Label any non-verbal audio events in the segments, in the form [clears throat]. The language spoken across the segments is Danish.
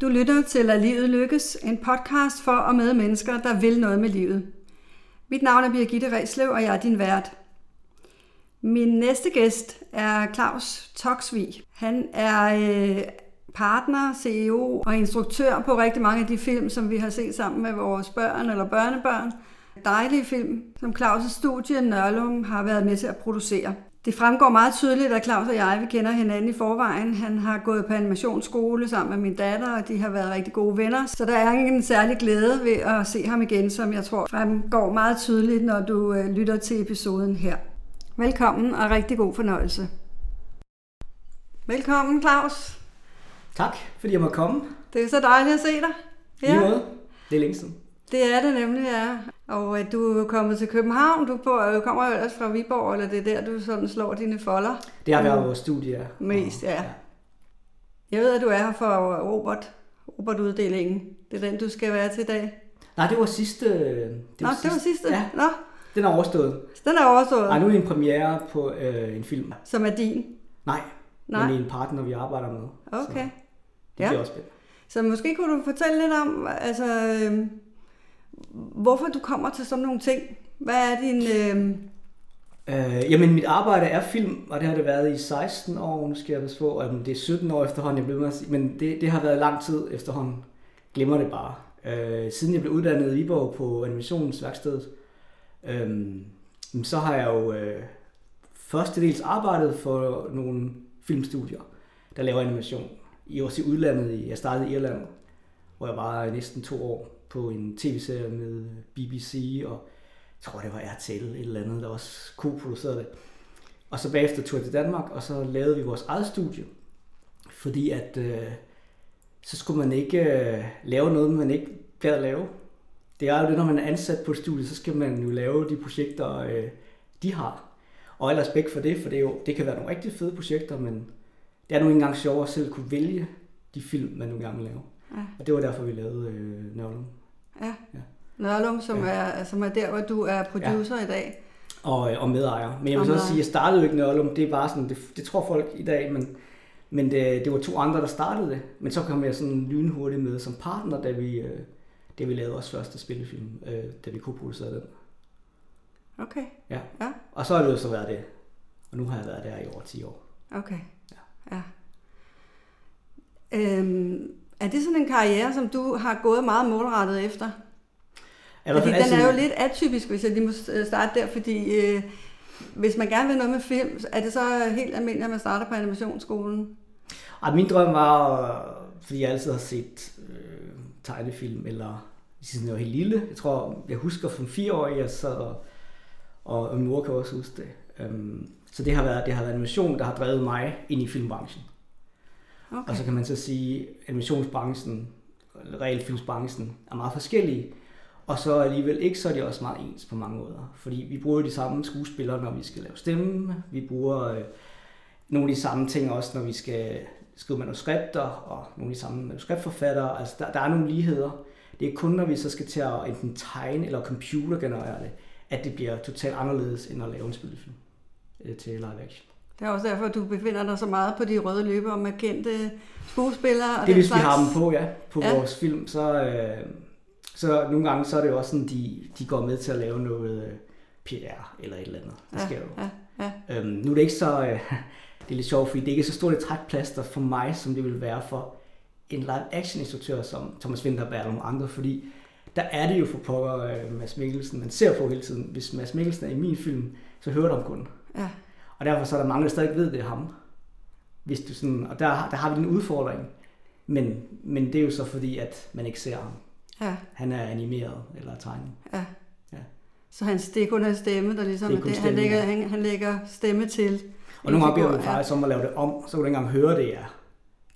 Du lytter til Lad livet lykkes, en podcast for og med mennesker, der vil noget med livet. Mit navn er Birgitte Ræslev, og jeg er din vært. Min næste gæst er Claus Toksvig. Han er øh, partner, CEO og instruktør på rigtig mange af de film, som vi har set sammen med vores børn eller børnebørn. Dejlige film, som Claus' studie Nørlum har været med til at producere. Det fremgår meget tydeligt, at Claus og jeg vi kender hinanden i forvejen. Han har gået på animationsskole sammen med min datter, og de har været rigtig gode venner. Så der er ingen særlig glæde ved at se ham igen, som jeg tror fremgår meget tydeligt, når du øh, lytter til episoden her. Velkommen og rigtig god fornøjelse. Velkommen, Claus. Tak, fordi jeg må komme. Det er så dejligt at se dig. Ja. Lige måde. Det er længe siden. Det er det nemlig, ja. Og at du er kommet til København, du kommer jo ellers fra Viborg, eller det er der, du sådan slår dine folder? Det har været vores studie. Mest, ja. ja. Jeg ved, at du er her for Robert, Robert-uddelingen. Det er den, du skal være til i dag. Nej, det var sidste... Det var Nå, sidste, det var sidste? Ja. Nå. Den er overstået. Den er overstået? Nej, nu er det en premiere på øh, en film. Som er din? Nej, Nej. men en partner, vi arbejder med. Okay. Så det ja. bliver også spændende. Så måske kunne du fortælle lidt om, altså, øh, hvorfor du kommer til sådan nogle ting. Hvad er din... Øh... Øh, jamen, mit arbejde er film, og det har det været i 16 år. Nu skal jeg passe på, at det er 17 år efterhånden, jeg blev med at sige. Men det, det har været lang tid efterhånden. Glemmer det bare. Øh, siden jeg blev uddannet i Viborg på animationsværkstedet, øh, så har jeg jo øh, førstedels arbejdet for nogle filmstudier, der laver animation. I også i udlandet. Jeg startede i Irland, hvor jeg var næsten to år på en tv-serie med BBC, og jeg tror, det var RTL, et eller andet, der også co-producerede det. Og så bagefter tog jeg til Danmark, og så lavede vi vores eget studie, fordi at øh, så skulle man ikke øh, lave noget, man ikke gad at lave. Det er jo det, når man er ansat på et studie, så skal man jo lave de projekter, øh, de har. Og ellers respekt for det, for det, er jo, det kan være nogle rigtig fede projekter, men det er nu engang sjovere at selv kunne vælge de film, man nu gerne vil lave. Ja. Og det var derfor, vi lavede øh, Nørlum. Ja. ja. Nørlum, som, ja. er, som er der, hvor du er producer ja. i dag. Og, og medejer. Men jeg vil så også sige, at jeg startede jo ikke Nørlum. Det var sådan, det, det tror folk i dag, men, men det, det var to andre, der startede det. Men så kom jeg sådan lynhurtigt med som partner, da vi, øh, da vi lavede vores første spillefilm, øh, da vi kunne producere den. Okay. Ja. ja. Og så har det jo så været det. Og nu har jeg været der i over 10 år. Okay. Ja. ja. Øhm, er det sådan en karriere, som du har gået meget målrettet efter? Ja, fordi den er jo lidt atypisk, hvis jeg lige må starte der, fordi øh, hvis man gerne vil noget med film, er det så helt almindeligt, at man starter på animationsskolen? Ej, min drøm var, fordi jeg altid har set øh, tegnefilm, eller siden jeg var helt lille. Jeg tror, jeg husker som fire år, jeg sad og, og, og min mor kan også huske det. Um, så det har, været, det har været animation, der har drevet mig ind i filmbranchen. Okay. Og så kan man så sige, at animationsbranchen, realfilmsbranchen, er meget forskellige. Og så alligevel ikke, så er de også meget ens på mange måder. Fordi vi bruger de samme skuespillere, når vi skal lave stemme. Vi bruger øh, nogle af de samme ting også, når vi skal skrive manuskripter, og nogle af de samme manuskriptforfattere. Altså, der, der er nogle ligheder. Det er kun, når vi så skal til at enten tegne eller computergenerere det, at det bliver totalt anderledes, end at lave en spillefilm øh, til live action. Det er også derfor, at du befinder dig så meget på de røde løber med kendte skuespillere. Og det er, hvis slags... vi har dem på, ja, på ja. vores film. Så, øh, så nogle gange så er det jo også sådan, de, de går med til at lave noget øh, PR eller et eller andet. Det ja, sker jo. Ja, ja. Øhm, nu er det ikke så... Øh, [laughs] det er lidt sjovt, fordi det er ikke så stort et trækplaster for mig, som det vil være for en live action instruktør som Thomas Winterberg eller nogle andre, fordi der er det jo for pokker øh, Mads Mikkelsen, man ser på hele tiden. Hvis Mads Mikkelsen er i min film, så hører du om kun. Ja. Og derfor så er der mange, der stadig ved, det er ham. Hvis du sådan, og der, der har vi en udfordring. Men, men det er jo så fordi, at man ikke ser ham. Ja. Han er animeret eller tegnet. Ja. ja. Så hans, det er kun hans stemme, der ligesom det er det, stemme, han, lægger, ja. han, han lægger stemme til. Og nogle gange bliver det faktisk om at lave det om, så kan du ikke engang høre, det er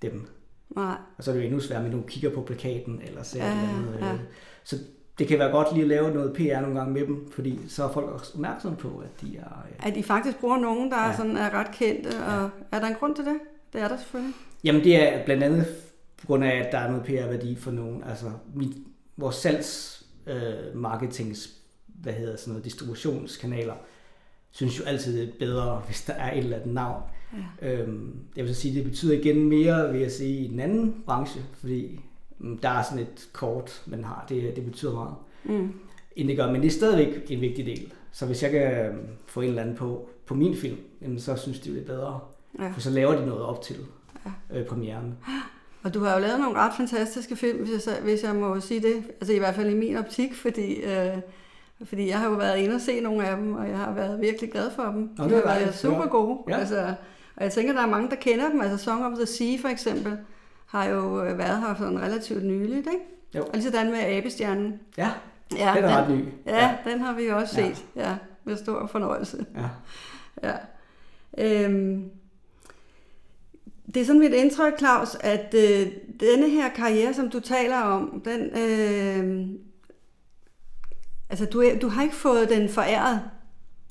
dem. Nej. Og så er det jo endnu sværere, når du kigger på plakaten eller ser ja, eller andet. Ja. Øh. Så det kan være godt lige at lave noget PR nogle gange med dem, fordi så er folk også opmærksomme på, at de er... Ja. At I faktisk bruger nogen, der ja. er, sådan, er ret kendte, og ja. er der en grund til det? Det er der selvfølgelig. Jamen det er blandt andet på grund af, at der er noget PR-værdi for nogen. Altså mit, vores salgs øh, marketings, hvad hedder sådan noget, distributionskanaler, synes jo altid det er bedre, [laughs] hvis der er et eller andet navn. Ja. Øhm, jeg vil så sige, det betyder igen mere, vil jeg sige, i den anden branche, fordi der er sådan et kort, man har. Det, det betyder meget. Mm. End det gør, men det er stadigvæk en vigtig del. Så hvis jeg kan øhm, få en eller anden på, på min film, jamen, så synes de det er bedre. Ja. For så laver de noget op til Ja. øh, premieren. Og du har jo lavet nogle ret fantastiske film, hvis jeg, hvis jeg må sige det. Altså i hvert fald i min optik, fordi, øh, fordi jeg har jo været inde og se nogle af dem, og jeg har været virkelig glad for dem. Nå, de har er været super gode. Ja. Altså, og jeg tænker, der er mange, der kender dem. Altså Song of the Sea for eksempel har jo øh, været her sådan relativt nyligt, ikke? Jo. Og lige sådan med Abestjernen. Ja, Ja, den er ret ny. Ja, den har vi også Ja. set. Ja, med stor fornøjelse. ja. Ja. Øhm, det er sådan mit indtryk, Claus, at øh, denne her karriere, som du taler om, den, øh, altså du, du har ikke fået den foræret.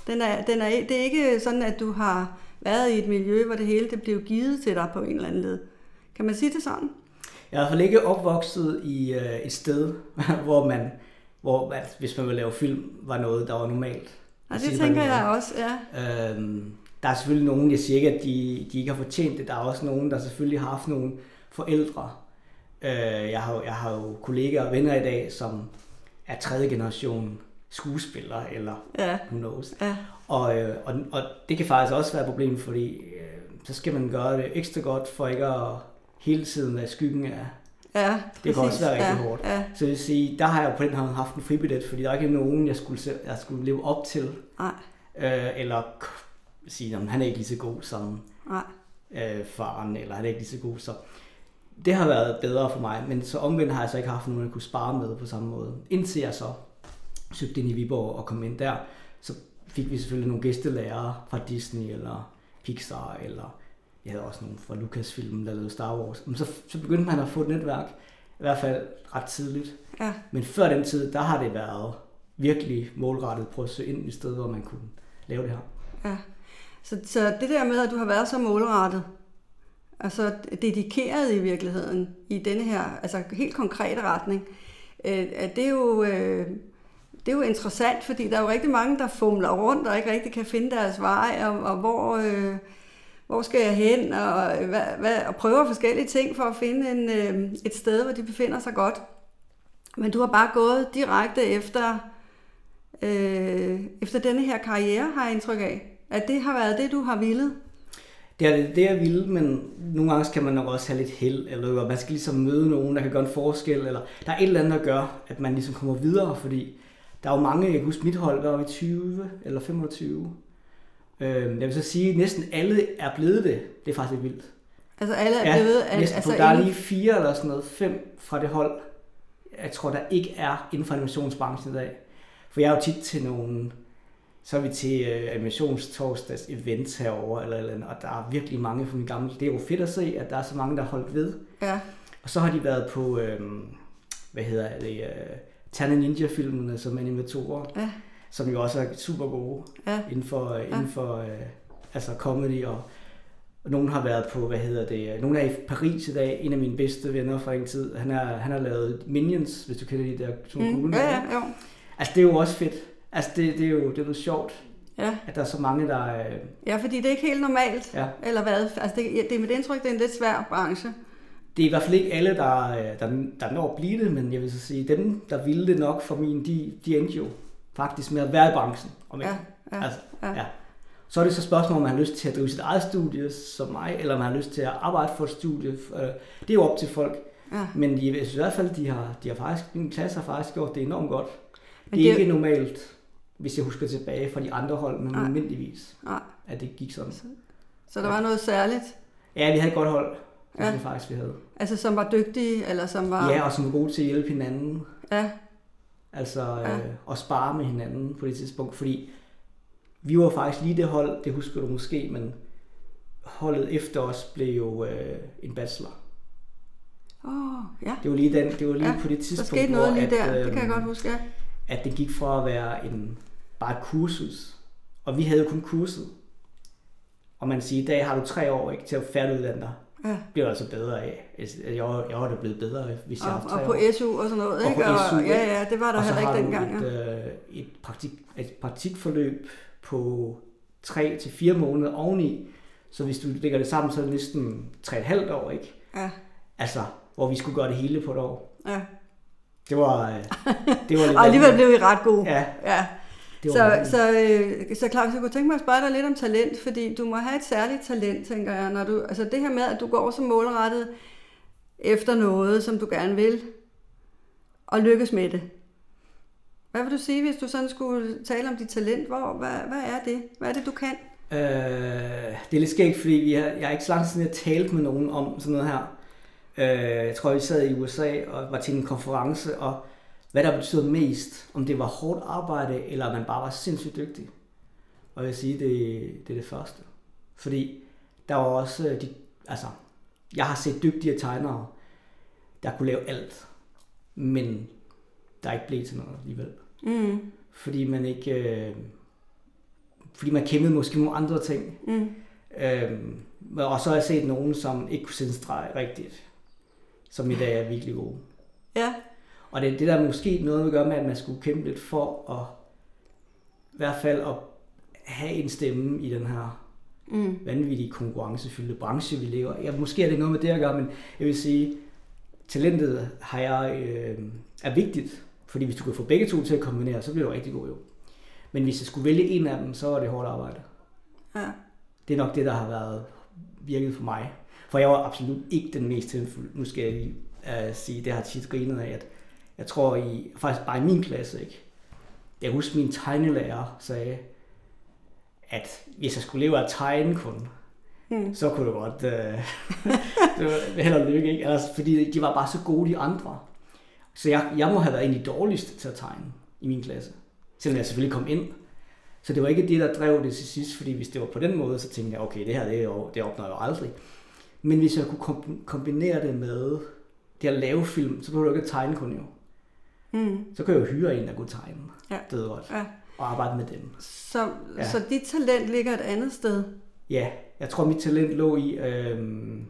Den er, den er, det er ikke sådan, at du har været i et miljø, hvor det hele det blev givet til dig på en eller anden led. Kan man sige det sådan? Jeg er i hvert fald ikke opvokset i øh, et sted, [laughs] hvor man, hvor at, hvis man vil lave film, var noget, der var normalt. At det tænker jeg også, ja. Øhm, der er selvfølgelig nogen, jeg siger ikke, at de, de ikke har fortjent det. Der er også nogen, der selvfølgelig har haft nogle forældre. Øh, jeg, har, jo- jeg har jo kollegaer og venner i dag, som er tredje generation skuespillere, eller Ja, who knows. ja, Og, øh, og, og det kan faktisk også være et problem, fordi øh, så skal man gøre det ekstra godt, for ikke at hele tiden være skyggen af. ja, Det kan også præcis. være rigtig ja, hårdt. Ja, Så det vil sige, der har jeg jo på den her haft en fribillet, fordi der er ikke nogen, jeg skulle, jeg skulle leve op til. nej, Øh, eller sige, at han er ikke lige så god som nej. øh, faren, eller han er ikke lige så god. Så det har været bedre for mig, men så omvendt har jeg så ikke haft nogen, jeg kunne spare med på samme måde. Indtil jeg så søgte ind i Viborg og kom ind der, så fik vi selvfølgelig nogle gæstelærere fra Disney eller Pixar, eller jeg havde også nogle fra Lucasfilm, der lavede Star Wars. Men så, så begyndte man at få et netværk, i hvert fald ret tidligt. Ja, Men før den tid, der har det været virkelig målrettet på at søge ind i sted, hvor man kunne lave det her. Ja. Så, så det der med, at du har været så målrettet, altså dedikeret i virkeligheden i denne her altså helt konkrete retning, øh, det er jo... Øh, det er jo interessant, fordi der er jo rigtig mange, der fumler rundt og ikke rigtig kan finde deres vej, og, og hvor, øh, hvor skal jeg hen, og, hvad, hvad, og prøver forskellige ting for at finde en, øh, et sted, hvor de befinder sig godt. Men du har bare gået direkte efter, øh, efter denne her karriere, har jeg indtryk af. At det har været det, du har ville. Det er det, jeg ville, men nogle gange skal man nok også have lidt held, eller man skal ligesom møde nogen, der kan gøre en forskel, eller der er et eller andet, der gør, at man ligesom kommer videre, fordi der er jo mange, jeg kan huske mit hold, der var i 20 eller 25. Øh, jeg vil så sige, at næsten alle er blevet det. Det er faktisk vildt. Altså alle er blevet... Ja, næsten altså, der er lige fire eller sådan noget, fem fra det hold, jeg tror, der ikke er inden for animationsbranchen i dag. For jeg er jo tit til nogle, så er vi til øh, animationstorsdags events herover eller, eller og der er virkelig mange fra min gamle. Det er jo fedt at se, at der er så mange, der har holdt ved. Ja, Og så har de været på, øh, hvad hedder det, øh, Tana Ninja-filmene som animatorer, ja, som jo også er super gode ja. inden for, ja. inden for øh, altså comedy og, og nogen har været på, hvad hedder det, nogen er i Paris i dag, en af mine bedste venner fra en tid, han, er, han har lavet Minions, hvis du kender de der sådan Mm, gule ja, ja, jo. Altså det er jo også fedt, altså det, det er jo det er noget sjovt, Ja. at der er så mange, der, øh, ja, fordi det er ikke helt normalt. ja, Eller hvad? Altså det, det er mit indtryk, det er en lidt svær branche. det er i hvert fald ikke alle, der, øh, der, der når at blive det, men jeg vil så sige, dem, der ville det nok for min, de, de endte jo faktisk med at være i branchen. Om ikke. Ja, ja, Altså, ja. ja. Så er det så spørgsmål, om man har lyst til at drive sit eget studie som mig, eller om man har lyst til at arbejde for et studie. Øh, Det er jo op til folk. ja. Men de, jeg synes i hvert fald, de har, de har faktisk, min klasse har faktisk gjort det enormt godt. Men det er det- ikke normalt, hvis jeg husker tilbage fra de andre hold, men Nej. almindeligvis, Nej. at det gik sådan. Så der var noget særligt, Ja, vi havde et godt hold. Det Ja. faktisk, vi havde. altså som var dygtige, eller som var... Ja, og som var gode til at hjælpe hinanden. ja, Altså Ja. øh, at spare med hinanden på det tidspunkt, fordi vi var faktisk lige det hold, det husker du måske, men holdet efter os blev jo øh, en bachelor. Oh, ja. Det var lige, den, det var lige Ja, på det Der tidspunkt, skete noget hvor lige at, der, det kan jeg godt huske. Ja. at det gik fra at være en, bare et kursus, og vi havde jo kun kurset. Og man siger, i dag har du tre år ikke, til at færdiguddanne dig. Ja. Bliver altså bedre af. Altså, Jeg var, jeg var da blevet bedre, hvis jeg Og, havde tre og på år. SU og sådan noget, Og ikke? på SU, ikke? ja, ja, det var der og så heller har ikke du dengang. et, Ja. øh, et, praktik, et praktikforløb på 3 til fire måneder oveni. Så hvis du lægger det sammen, så er det næsten 3,5 år, ikke? Ja. Altså, hvor vi skulle gøre det hele på et år. Ja. Det var, øh, det var lidt... Og alligevel blev I ret gode. Ja, Ja. Det Så, så, øh, så Claus, jeg kunne tænke mig at spørge dig lidt om talent, fordi du må have et særligt talent, tænker jeg. Når du, altså det her med, at du går så målrettet efter noget, som du gerne vil, og lykkes med det. Hvad vil du sige, hvis du sådan skulle tale om dit talent? Hvor, hvad, hvad er det? Hvad er det, du kan? Øh, det er lidt skægt, fordi vi har, jeg har ikke så lang tid siden, jeg talte med nogen om sådan noget her. Øh, jeg tror, vi sad i USA og var til en konference, og hvad der betød mest, om det var hårdt arbejde, eller man bare var sindssygt dygtig. Og jeg vil sige, det, det er det første. Fordi der var også øh, de, altså, jeg har set dygtige tegnere, der kunne lave alt, men der ikke blev til noget alligevel. Mm, Fordi man ikke, øh, fordi man kæmpede måske nogle andre ting. mm, Øhm, og så har jeg set nogen, som ikke kunne en streg rigtigt, som i dag er virkelig gode. ja, Og det, det der er måske noget at gøre med, at man skulle kæmpe lidt for at i hvert fald at have en stemme i den her mm, vanvittige konkurrencefyldte branche, vi lever i. Ja, måske er det noget med det at gøre, men jeg vil sige, talentet har jeg, øh, er vigtigt, fordi hvis du kan få begge to til at kombinere, så bliver du rigtig god jo. Men hvis jeg skulle vælge en af dem, så er det hårdt arbejde. ja. Det er nok det, der har været virket for mig. For jeg var absolut ikke den mest tilfælde. Nu skal jeg lige uh, sige, det har tit grinet af, at jeg tror i, faktisk bare i min klasse, ikke? Jeg husker, min tegnelærer sagde, at hvis jeg skulle leve af at tegne kun, Mm. så kunne det godt uh, [laughs] det var held og lykke, ikke? Altså, fordi de var bare så gode, de andre. Så jeg, jeg må have været en af de dårligste til at tegne i min klasse. Selvom jeg selvfølgelig kom ind. Så det var ikke det, der drev det til sidst, fordi hvis det var på den måde, så tænkte jeg, okay, det her, det, er jo, det opnår jeg jo aldrig. Men hvis jeg kunne kom- kombinere det med det at lave film, så behøver du ikke at tegne kun jo. Mm. Så kan jeg jo hyre en, der kunne tegne. Ja. Det er godt. Ja. Og arbejde med dem. Så, Ja. ja. så dit talent ligger et andet sted. Ja, jeg tror, mit talent lå i øhm,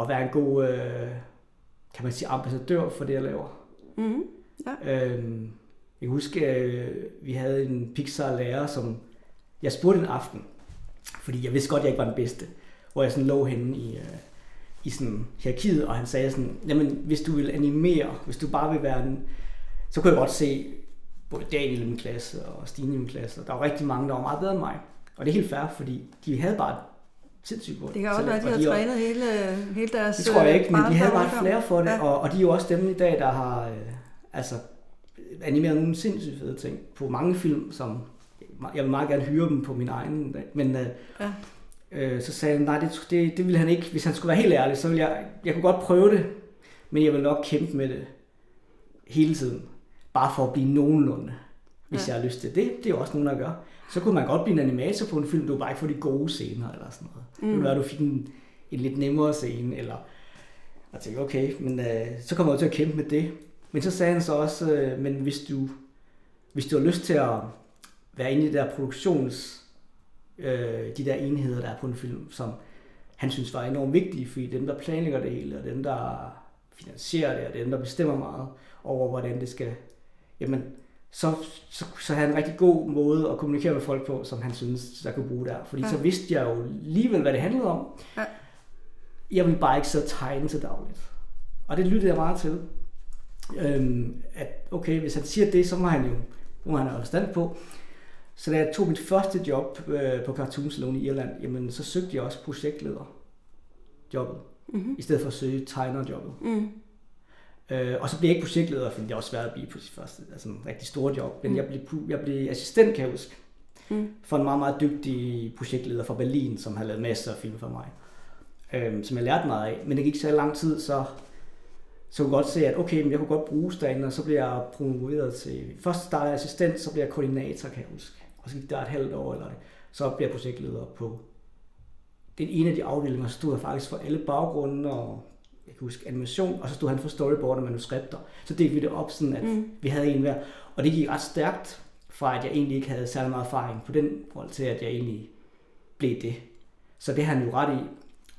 at være en god, øh, kan man sige, ambassadør for det, jeg laver. Mm. Øhm, jeg kan huske, øh, vi havde en Pixar-lærer, som jeg spurgte en aften, fordi jeg vidste godt, at jeg ikke var den bedste, hvor jeg sådan lå henne i, øh, i sådan hierarkiet, og han sagde sådan, jamen hvis du vil animere, hvis du bare vil være den, så kunne jeg godt se både Daniel i min klasse og Stine i min klasse, og der var rigtig mange, der var meget bedre end mig. Og det er helt fair, fordi de havde bare sindssygt godt Det kan også være, at de har trænet hele, hele deres det tror jeg ikke, men de havde bare flere for det, Ja. og, og de er jo også dem i dag, der har øh, altså, animeret nogle sindssygt fede ting på mange film, som jeg vil meget gerne hyre dem på min egen, men øh, Ja. Øh, så sagde han, nej, det, det, det ville han ikke, hvis han skulle være helt ærlig, så ville jeg, jeg kunne godt prøve det, men jeg vil nok kæmpe med det hele tiden, bare for at blive nogenlunde, hvis Ja. jeg har lyst til det. Det er jo også nogen, der gør. Så kunne man godt blive en animator på en film, du bare ikke får de gode scener eller sådan noget. Mm. Det være, du fik en, en lidt nemmere scene, eller jeg tænkte, okay, men øh, så kommer jeg til at kæmpe med det. Men så sagde han så også, øh, men hvis du, hvis du har lyst til at være inde i de der produktions, øh, de der enheder, der er på en film, som han synes var enormt vigtige, fordi dem, der planlægger det hele, og dem, der finansierer det, og dem, der bestemmer meget over, hvordan det skal, jamen, så, så, så havde han en rigtig god måde at kommunikere med folk på, som han synes, der kunne bruge der. Fordi Ja. så vidste jeg jo alligevel, hvad det handlede om. Ja. Jeg ville bare ikke sidde og tegne til dagligt. Og det lyttede jeg meget til. Øhm, at okay, hvis han siger det, så må han jo, nu han have stand på. Så da jeg tog mit første job øh, på Cartoon Salon i Irland, jamen så søgte jeg også projektleder jobbet, Mm-hmm. i stedet for at søge tegnerjobbet. Mm. Øh, og så blev jeg ikke projektleder, fordi det også svært at blive på sit første, altså en rigtig stor job. Men Mm. jeg, blev, jeg blev assistent, kan jeg huske, Mm. for en meget, meget dygtig projektleder fra Berlin, som har lavet masser af film for mig. Øh, som jeg lærte meget af. Men det gik så lang tid, så så kunne jeg godt se, at okay, men jeg kunne godt bruge derinde, og så blev jeg promoveret til... Først startede jeg assistent, så blev jeg koordinator, kan jeg huske. Og så gik der et halvt år, eller det. Så blev jeg projektleder på den ene af de afdelinger, så stod jeg faktisk for alle baggrunde, og jeg kan huske animation, og så stod han for storyboard og manuskripter. Så delte vi det op sådan, at Mm. vi havde en hver. Og det gik ret stærkt, fra at jeg egentlig ikke havde særlig meget erfaring på den forhold til, at jeg egentlig blev det. Så det har han jo ret i.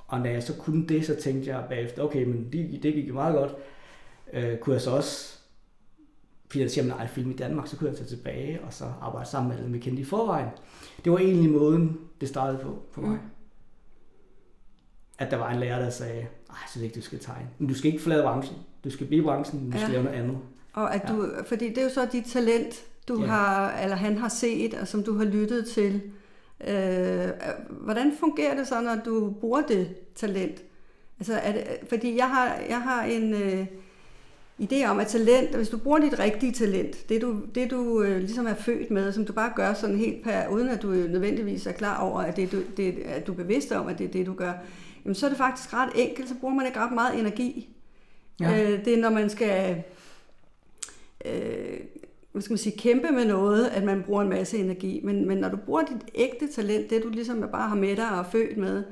Og når jeg så kunne det, så tænkte jeg bagefter, okay, men det, det gik jo meget godt. Øh, kunne jeg så også finansiere min egen film i Danmark, så kunne jeg tage tilbage og så arbejde sammen med alle, vi kendte i forvejen. Det var egentlig måden, det startede på for mig. Mm. at der var en lærer, der sagde, nej, jeg synes ikke, du skal tegne. Men du skal ikke forlade branchen. Du skal blive i branchen, du skal Ja. lave noget andet. Og at du, fordi det er jo så dit talent, du Ja. har, eller han har set, og som du har lyttet til. Øh, hvordan fungerer det så, når du bruger det talent? Altså, er det, fordi jeg har, jeg har en øh, idé om, at talent, hvis du bruger dit rigtige talent, det du, det du øh, ligesom er født med, som du bare gør sådan helt per, uden at du nødvendigvis er klar over, at, det, du, det, at du er bevidst om, at det er det, du gør, jamen så er det faktisk ret enkelt, så bruger man ikke ret meget energi. Ja. Ja. Øh, det er, når man skal øh, hvad skal man sige, kæmpe med noget, at man bruger en masse energi. Men, men når du bruger dit ægte talent, det du ligesom bare har med dig og er født med,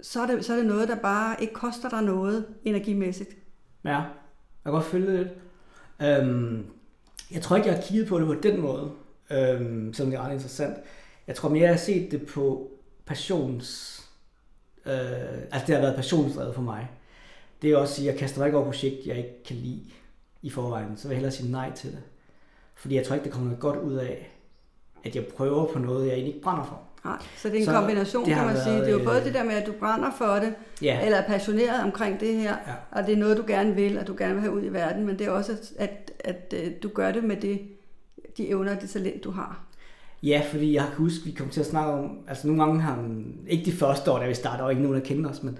så er, det, så er det noget, der bare ikke koster dig noget energimæssigt. Ja, jeg kan godt følge det lidt. Øhm, jeg tror ikke, jeg har kigget på det på den måde, øhm, selvom det er ret interessant. Jeg tror mere, jeg har set det på passions... Øh, altså det har været passionsdrevet for mig. Det er også at jeg kaster mig ikke over projekt, jeg ikke kan lide i forvejen. Så vil jeg hellere sige nej til det. Fordi jeg tror ikke, det kommer noget godt ud af, at jeg prøver på noget, jeg egentlig ikke brænder for. Nej, så det er en Så kombination, kan man sige. Det er jo både øh, det der med, at du brænder for det, Ja, eller er passioneret omkring det her, Ja. og det er noget, du gerne vil, og du gerne vil have ud i verden, men det er også, at, at, at øh, du gør det med det, de evner og det talent, du har. Ja, fordi jeg kan huske, vi kom til at snakke om, altså nogle gange har man, ikke de første år, da vi startede, og ikke nogen, der kendte os, men,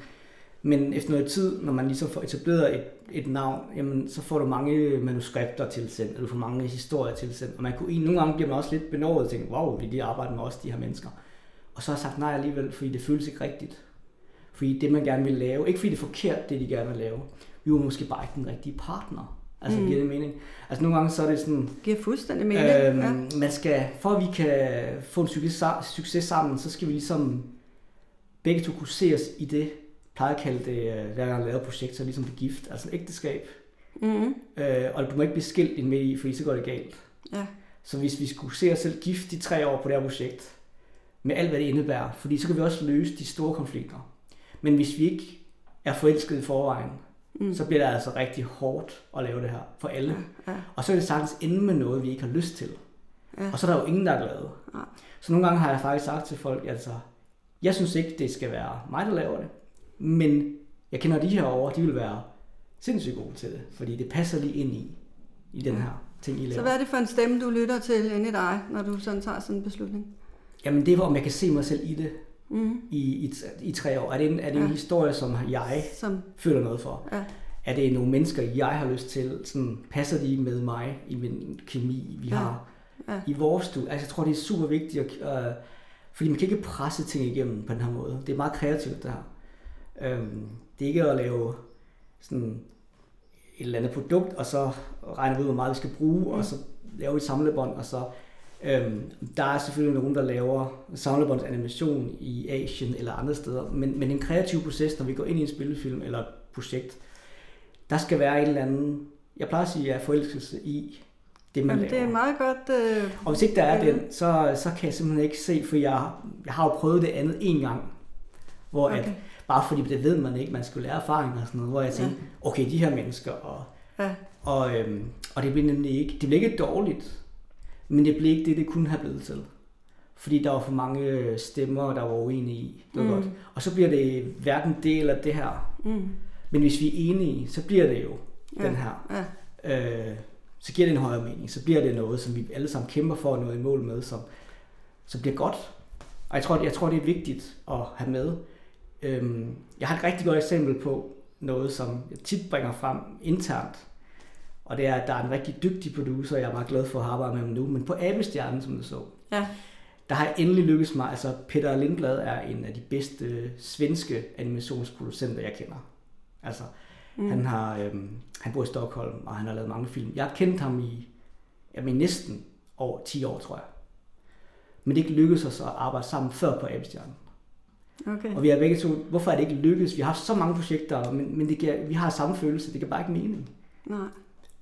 men efter noget tid, når man ligesom får etableret et, et navn, jamen, så får du mange manuskripter tilsendt, eller du får mange historier tilsendt, og man kunne, nogle gange bliver man også lidt benådet og tænker, wow, vil de arbejde med os, de her mennesker? Og så har sagt nej alligevel, fordi det føles ikke rigtigt. Fordi det, man gerne vil lave, ikke fordi det er forkert, det de gerne vil lave, vi var måske bare ikke den rigtige partner. Altså, Mm. mm. giver det mening? Altså, nogle gange så er det sådan, Det giver fuldstændig mening. Øhm, ja. man skal, for at vi kan få en succes, succes sammen, så skal vi ligesom begge to kunne se os i det, plejer at kalde det, øh, hver gang jeg laver et projekt, så ligesom det gift, altså et ægteskab. Mm-hmm. Øh, og du må ikke blive skilt ind midt i, fordi så går det galt. ja. Så hvis vi skulle se os selv gift i tre år på det her projekt, med alt hvad det indebærer, fordi så kan vi også løse de store konflikter. Men hvis vi ikke er forelsket i forvejen, Mm. så bliver det altså rigtig hårdt at lave det her for alle. Ja. Og så er det sagtens ende med noget, vi ikke har lyst til. Ja. Og så er der jo ingen, der er glade. Nej. Så nogle gange har jeg faktisk sagt til folk, altså, jeg synes ikke, det skal være mig, der laver det. Men jeg kender de her over, de vil være sindssygt gode til det. Fordi det passer lige ind i, i den Ja. her ting, I laver. Så hvad er det for en stemme, du lytter til inde i dig, når du sådan tager sådan en beslutning? Jamen det er, om jeg kan se mig selv i det Mm. i, i, i tre år. Er det en, er det en Ja. historie, som jeg Som, føler noget for? ja. Er det nogle mennesker, jeg har lyst til? Sådan, passer de med mig i min kemi, vi Ja. har Ja. i vores studie? Altså, jeg tror, det er super vigtigt, at, øh, fordi man kan ikke presse ting igennem på den her måde. Det er meget kreativt, det her. Øhm, det er ikke at lave sådan et eller andet produkt, og så regne ud, hvor meget vi skal bruge, Mm. og så lave et samlebånd, og så Øhm, der er selvfølgelig nogen, der laver samlebåndsanimation i Asien eller andre steder, men, men en kreativ proces, når vi går ind i en spillefilm eller et projekt, der skal være en eller anden, jeg plejer at sige, at forelskelse i det, man Jamen, laver. det er meget godt... Øh, Og hvis ikke der er Ja. den, så, så kan jeg simpelthen ikke se, for jeg, jeg har jo prøvet det andet en gang, hvor okay. at, bare fordi det ved man ikke, man skulle lære erfaring og sådan noget, hvor jeg tænkte, okay, de her mennesker, og, Ja. og, øhm, og det blev nemlig ikke, det blev ikke dårligt, men det blev ikke det, det kunne have blevet til. Fordi der var for mange stemmer, der var uenige i. Det var Mm. godt. Og så bliver det hverken det eller det her. Mm. Men hvis vi er enige, så bliver det jo Ja. den her. Ja. Øh, så giver det en højere mening. Så bliver det noget, som vi alle sammen kæmper for at nå i mål med, som så bliver godt. Og jeg tror, jeg tror, det er vigtigt at have med. Øhm, jeg har et rigtig godt eksempel på noget, som jeg tit bringer frem internt. Og det er, at der er en rigtig dygtig producer, og jeg er meget glad for at arbejde med ham nu. Men på Abestjernen, som du så, Ja. der har jeg endelig lykkes mig. Altså, Peter Lindblad er en af de bedste svenske animationsproducenter, jeg kender. Altså, mm. han, har, øhm, han bor i Stockholm, og han har lavet mange film. Jeg har kendt ham i jamen, næsten over 10 år, tror jeg. Men det ikke lykkedes os at arbejde sammen før på Abestjernen. Okay. Og vi har begge to, hvorfor er det ikke lykkedes? Vi har haft så mange projekter, men, men det giver, vi har samme følelse, det giver bare ikke mening. Nej.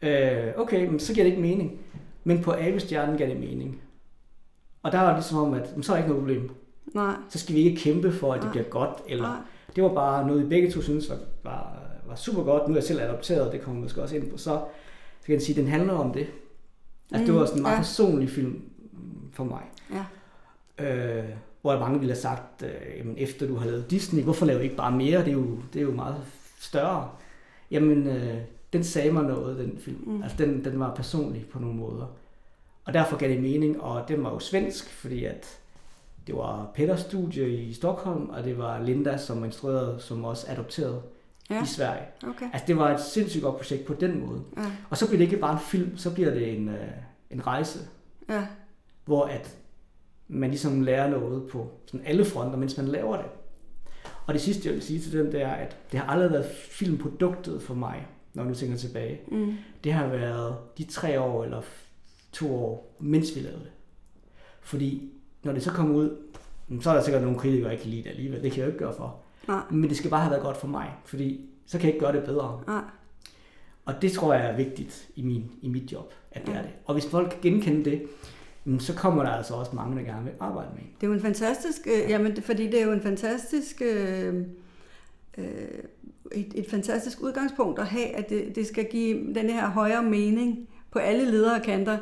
Øh, okay, men så giver det ikke mening. Men på Abestjernen giver det mening. Og der var det ligesom om, at så er ikke noget problem. Nej. Så skal vi ikke kæmpe for, at det Nej. bliver godt. Eller, Nej. det var bare noget, vi begge to synes var, var, var super godt. Nu er jeg selv adopteret, det kommer måske også ind på. Så, så kan jeg sige, at den handler om det. Altså, det Mm, var sådan en meget ja. personlig film for mig. Ja. Øh, hvor mange ville have sagt, øh, jamen, efter du har lavet Disney, hvorfor laver du ikke bare mere? Det er jo, det er jo meget større. Jamen, øh, den sagde mig noget, den film. Mm. Altså, den, den var personlig på nogle måder. Og derfor gav det mening, og den var jo svensk, fordi at det var Petters studie i Stockholm, og det var Linda, som instruerede, som også adopterede ja. i Sverige. Okay. Altså det var et sindssygt godt projekt på den måde. Ja. Og så bliver det ikke bare en film, så bliver det en, øh, en rejse, Ja. hvor at man ligesom lærer noget på sådan alle fronter, mens man laver det. Og det sidste, jeg vil sige til den, det er, at det har aldrig været filmproduktet for mig, når nu tænker tilbage. Mm. Det har været de tre år eller to år, mens vi lavede det. Fordi når det så kommer ud, mm, så er der sikkert nogle kritikere, der ikke kan lide det alligevel. Det kan jeg jo ikke gøre for. Nej. Men det skal bare have været godt for mig, fordi så kan jeg ikke gøre det bedre. Nej. Og det tror jeg er vigtigt i, min, i mit job, at det Ja. er det. Og hvis folk kan genkende det, mm, så kommer der altså også mange, der gerne vil arbejde med en. Det er jo en fantastisk, øh, jamen fordi det er jo en fantastisk, øh, øh, et, et fantastisk udgangspunkt at have, at det, det skal give den her højere mening på alle ledere kanter.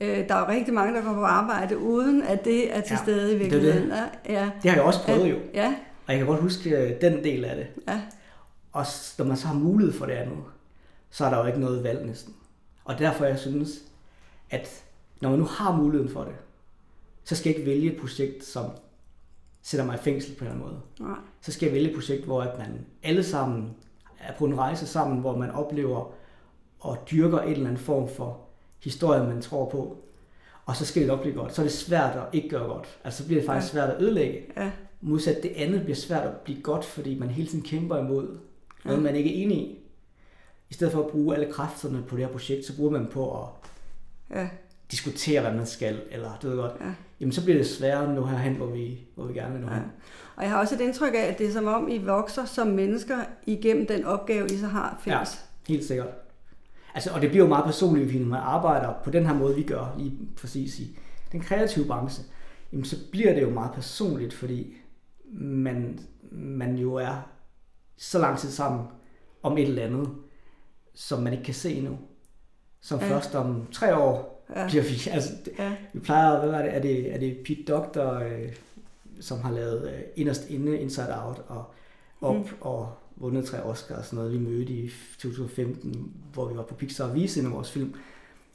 Øh, der er jo rigtig mange, der går på arbejde, uden at det er til Ja, stede i det er det. virkeligheden. Ja, Det har jeg også prøvet jo, ja, og jeg kan godt huske øh, den del af det. ja, Og når man så har mulighed for det andet, så er der jo ikke noget valg næsten. Og derfor jeg synes, at når man nu har muligheden for det, så skal jeg ikke vælge et projekt, som sætter mig i fængsel på en eller anden måde. nej, Så skal jeg vælge et projekt, hvor at man alle sammen er på en rejse sammen, hvor man oplever og dyrker en eller anden form for historie, man tror på. Og så skal det nok blive godt. Så er det svært at ikke gøre godt. Altså så bliver det faktisk svært at ødelægge. ja, Modsat det andet bliver svært at blive godt, fordi man hele tiden kæmper imod noget, Ja. man ikke er enig i. I stedet for at bruge alle kræfterne på det her projekt, så bruger man på at ja, diskutere, hvad man skal, eller du ved godt, ja. Jamen så bliver det sværere nå herhen, hvor vi, hvor vi gerne vil nå Ja. hen. Og jeg har også et indtryk af, at det er som om, I vokser som mennesker igennem den opgave, I så har fælles. Helt sikkert. Altså, og det bliver jo meget personligt, fordi når man arbejder på den her måde, vi gør, lige præcis i den kreative branche, jamen så bliver det jo meget personligt, fordi man, man jo er så lang tid sammen om et eller andet, som man ikke kan se endnu. Som Ja. ja. først om tre år Ja. bliver vi, [laughs] altså, det, Ja. vi plejer, hvad var det, er det, er det Pete Doctor, øh, som har lavet øh, Inderst Inde, Inside Out og Op Mm. og vundet tre Oscar og sådan noget. Vi mødte i 2015, hvor vi var på Pixar og viste en af vores film,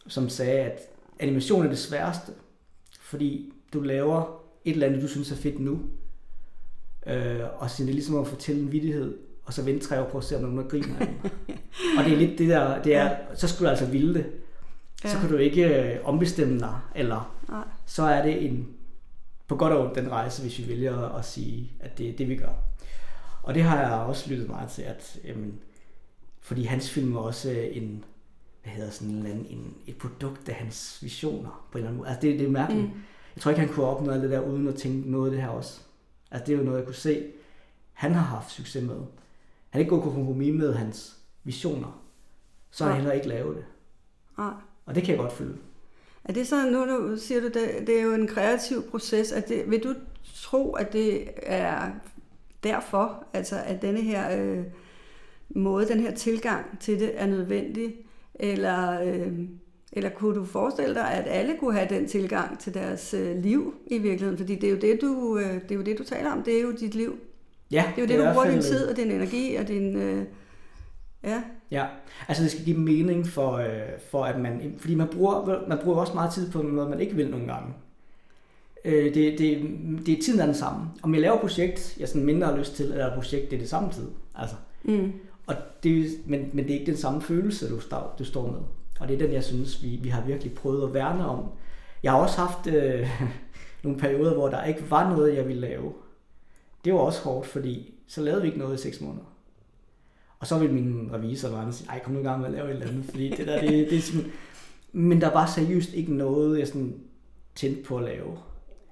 som sagde, at animation er det sværeste, fordi du laver et eller andet, du synes er fedt nu, øh, og så er det ligesom at fortælle en vittighed, og så vente tre år på at se, om nogen der griner af [laughs] og det er lidt det der, det er, så skulle du altså ville det. Så Ja. kan du ikke øh, ombestemme dig, eller Nej. så er det en på godt og ondt den rejse, hvis vi vælger at sige, at det er det, vi gør. Og det har jeg også lyttet meget til, at jamen, fordi hans film er også en, hvad hedder sådan en, anden, en, et produkt af hans visioner på en eller anden måde. Altså det, det er mærkeligt. Mm. Jeg tror ikke, han kunne opnå alt det der, uden at tænke noget af det her også. Altså det er jo noget, jeg kunne se, han har haft succes med. Han er ikke gået på kompromis med hans visioner. Så har han heller ikke lavet det. Nej. Og det kan jeg godt føle. Er det så, nu, nu siger du, det, det er jo en kreativ proces, at det, vil du tro, at det er derfor, altså at denne her øh, måde, den her tilgang til det er nødvendig, eller, øh, eller kunne du forestille dig, at alle kunne have den tilgang til deres øh, liv i virkeligheden? Fordi det er, jo det, du, øh, det er jo det, du taler om, det er jo dit liv. Ja, Det er jo det, i du bruger din tid og din energi og din... Øh, ja, Ja, altså det skal give mening for, øh, for at man, fordi man bruger, man bruger også meget tid på noget, man ikke vil nogle gange. Øh, det, det, det er tiden er den samme. Om jeg laver et projekt, jeg sådan mindre har lyst til, eller et projekt, det er det samme tid. Altså. mm, Og det, men, men det er ikke den samme følelse, du, står, du står med. Og det er den, jeg synes, vi, vi har virkelig prøvet at værne om. Jeg har også haft øh, [laughs] nogle perioder, hvor der ikke var noget, jeg ville lave. Det var også hårdt, fordi så lavede vi ikke noget i seks måneder. Og så ville min revisor andre sige, ej, kom nu i gang med at lave et eller andet, fordi det der, det, det er simpelthen... Men der var seriøst ikke noget, jeg sådan tændte på at lave.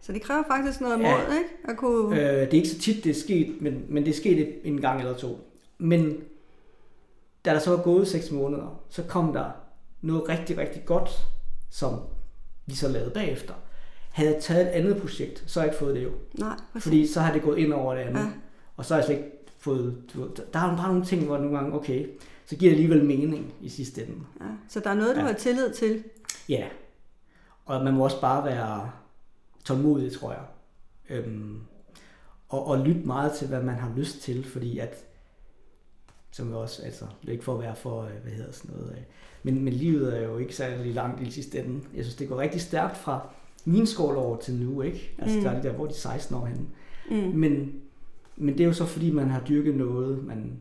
så det kræver faktisk noget mod, Ja. ikke? At kunne... Øh, det er ikke så tit, det er sket, men, men det er sket et- en gang eller to. Men da der så var gået seks måneder, så kom der noget rigtig, rigtig godt, som vi så lavede bagefter. Havde jeg taget et andet projekt, så har jeg ikke fået det jo. Nej, præcis. Fordi så har det gået ind over det andet. Ja. Og så har jeg slet ikke fået... Du, der er bare nogle ting, hvor nogle gange, okay, så giver det alligevel mening i sidste ende. Ja, så der er noget, du Ja. har tillid til. Ja. Og man må også bare være tålmodig, tror jeg. Øhm, og, og lytte meget til, hvad man har lyst til, fordi at, som også, altså, det er ikke for at være for, øh, hvad hedder sådan noget, øh, men, men livet er jo ikke særlig langt i sidste ende. Jeg synes, det går rigtig stærkt fra min skoleår til nu, ikke? Altså, mm. der er de der, hvor de er 16 år henne. Mm. Men, men det er jo så, fordi man har dyrket noget, man,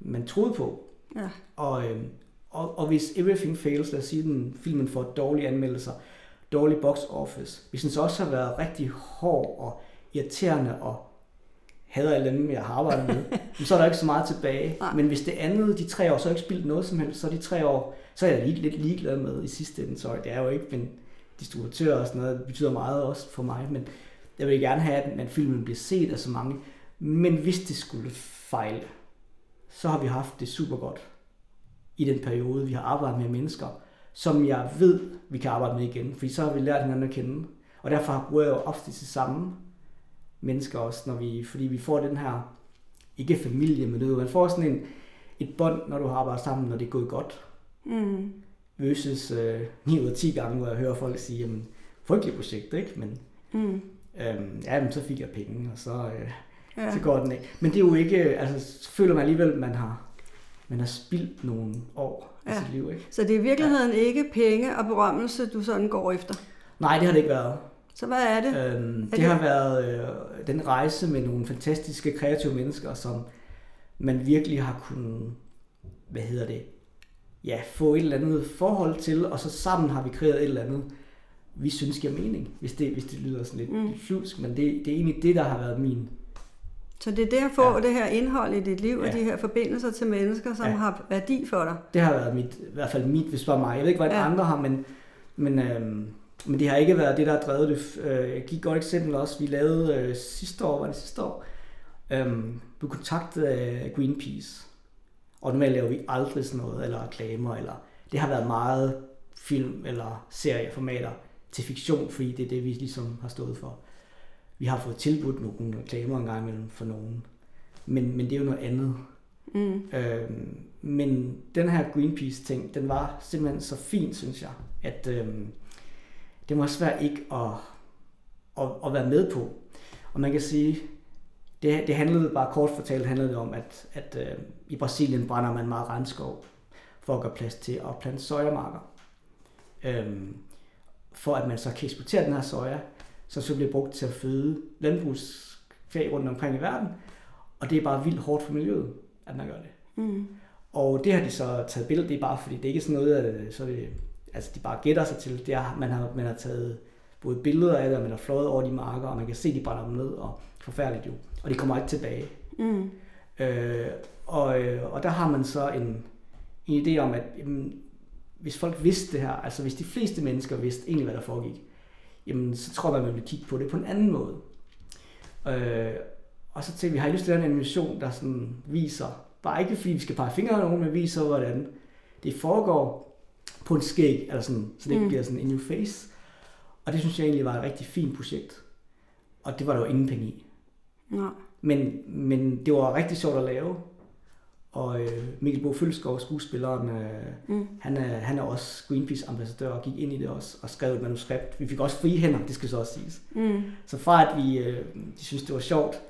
man troede på. Ja. Og, øh, og, og hvis Everything Fails, lad os sige, den filmen får dårlige anmeldelser, dårlig box office, hvis den så også har været rigtig hård og irriterende og hader alle dem, jeg har arbejdet med, [laughs] så er der ikke så meget tilbage. Nej. Men hvis det andet, de tre år, så jeg ikke spillet noget som helst, så de tre år, så er jeg lige, lidt ligeglad med i sidste ende. Så det er jo ikke, men distributør og sådan noget, det betyder meget også for mig, men jeg vil gerne have, at filmen bliver set af så mange. Men hvis det skulle fejle, så har vi haft det super godt i den periode, vi har arbejdet med mennesker, som jeg ved, vi kan arbejde med igen, fordi så har vi lært hinanden at kende. Og derfor bruger jeg jo ofte til samme mennesker også, når vi, fordi vi får den her, ikke familie, men det man får sådan en, et bånd, når du har arbejdet sammen, når det er gået godt. Mm. Versus øh, 9 ud af 10 gange, hvor jeg hører folk sige, jamen, frygteligt projekt, ikke? Men, mm. øhm, ja, men så fik jeg penge, og så, øh, ja. så går den af. Men det er jo ikke, altså, så føler man alligevel, at man har, man har spildt nogle år ja. sit liv, ikke? Så det er i virkeligheden ja. ikke penge og berømmelse, du sådan går efter? Nej, det har det ikke været. Så hvad er det? Øhm, det, det har været øh, den rejse med nogle fantastiske, kreative mennesker, som man virkelig har kunnet, hvad hedder det, ja, få et eller andet forhold til, og så sammen har vi kreeret et eller andet, vi synes giver mening, hvis det, hvis det lyder sådan lidt, mm. flusk, men det, det er egentlig det, der har været min... Så det er det at få ja. det her indhold i dit liv, ja. og de her forbindelser til mennesker, som ja. har værdi for dig? Det har været mit, i hvert fald mit, hvis det var mig. Jeg ved ikke, hvad ja. andre har, men, men øhm, men det har ikke været det, der har drevet det. Øh, jeg giver et godt eksempel også. Vi lavede øh, sidste år, var det sidste år, øhm, blev kontaktet af Greenpeace. Og normalt laver vi aldrig sådan noget, eller reklamer, eller det har været meget film eller serieformater til fiktion, fordi det er det, vi ligesom har stået for. Vi har fået tilbudt nogle reklamer en gang imellem for nogen, men, men det er jo noget andet. Mm. Øhm, men den her Greenpeace-ting, den var simpelthen så fin, synes jeg, at øhm, det var svært ikke at, at, at være med på. Og man kan sige, det, det handlede bare kort fortalt handlede det om, at, at øh, i Brasilien brænder man meget regnskov for at gøre plads til at plante sojamarker. Øhm, for at man så kan eksportere den her soja, som så bliver brugt til at føde landbrugskvæg rundt omkring i verden. Og det er bare vildt hårdt for miljøet, at man gør det. Mm. Og det har de så taget billeder, det er bare fordi, det er ikke sådan noget, at så det altså de bare gætter sig til. Det er, man, har, man har taget både billeder af det, og man har fløjet over de marker, og man kan se, at de brænder dem ned, og forfærdeligt jo. Og de kommer ikke tilbage. Mm. Øh, og, øh, og der har man så en, en idé om, at jamen, hvis folk vidste det her, altså hvis de fleste mennesker vidste egentlig, hvad der foregik, jamen så tror jeg, man ville kigge på det på en anden måde. Øh, og så tænkte vi, har I lyst til at lave en animation, der sådan viser, bare ikke fordi vi skal pege fingre af nogen, men viser, hvordan det foregår, på en skæg, eller sådan, så det ikke mm. bliver sådan in your face. Og det synes jeg egentlig var et rigtig fint projekt. Og det var der jo ingen penge i. Nej. Men, men det var rigtig sjovt at lave. Og øh, Mikkel Bo Følskov, skuespilleren, øh, mm. han, er, han er også Greenpeace-ambassadør og gik ind i det også og skrev et manuskript. Vi fik også frie hænder, det skal så også siges. Mm. Så fra at vi øh, de synes det var sjovt,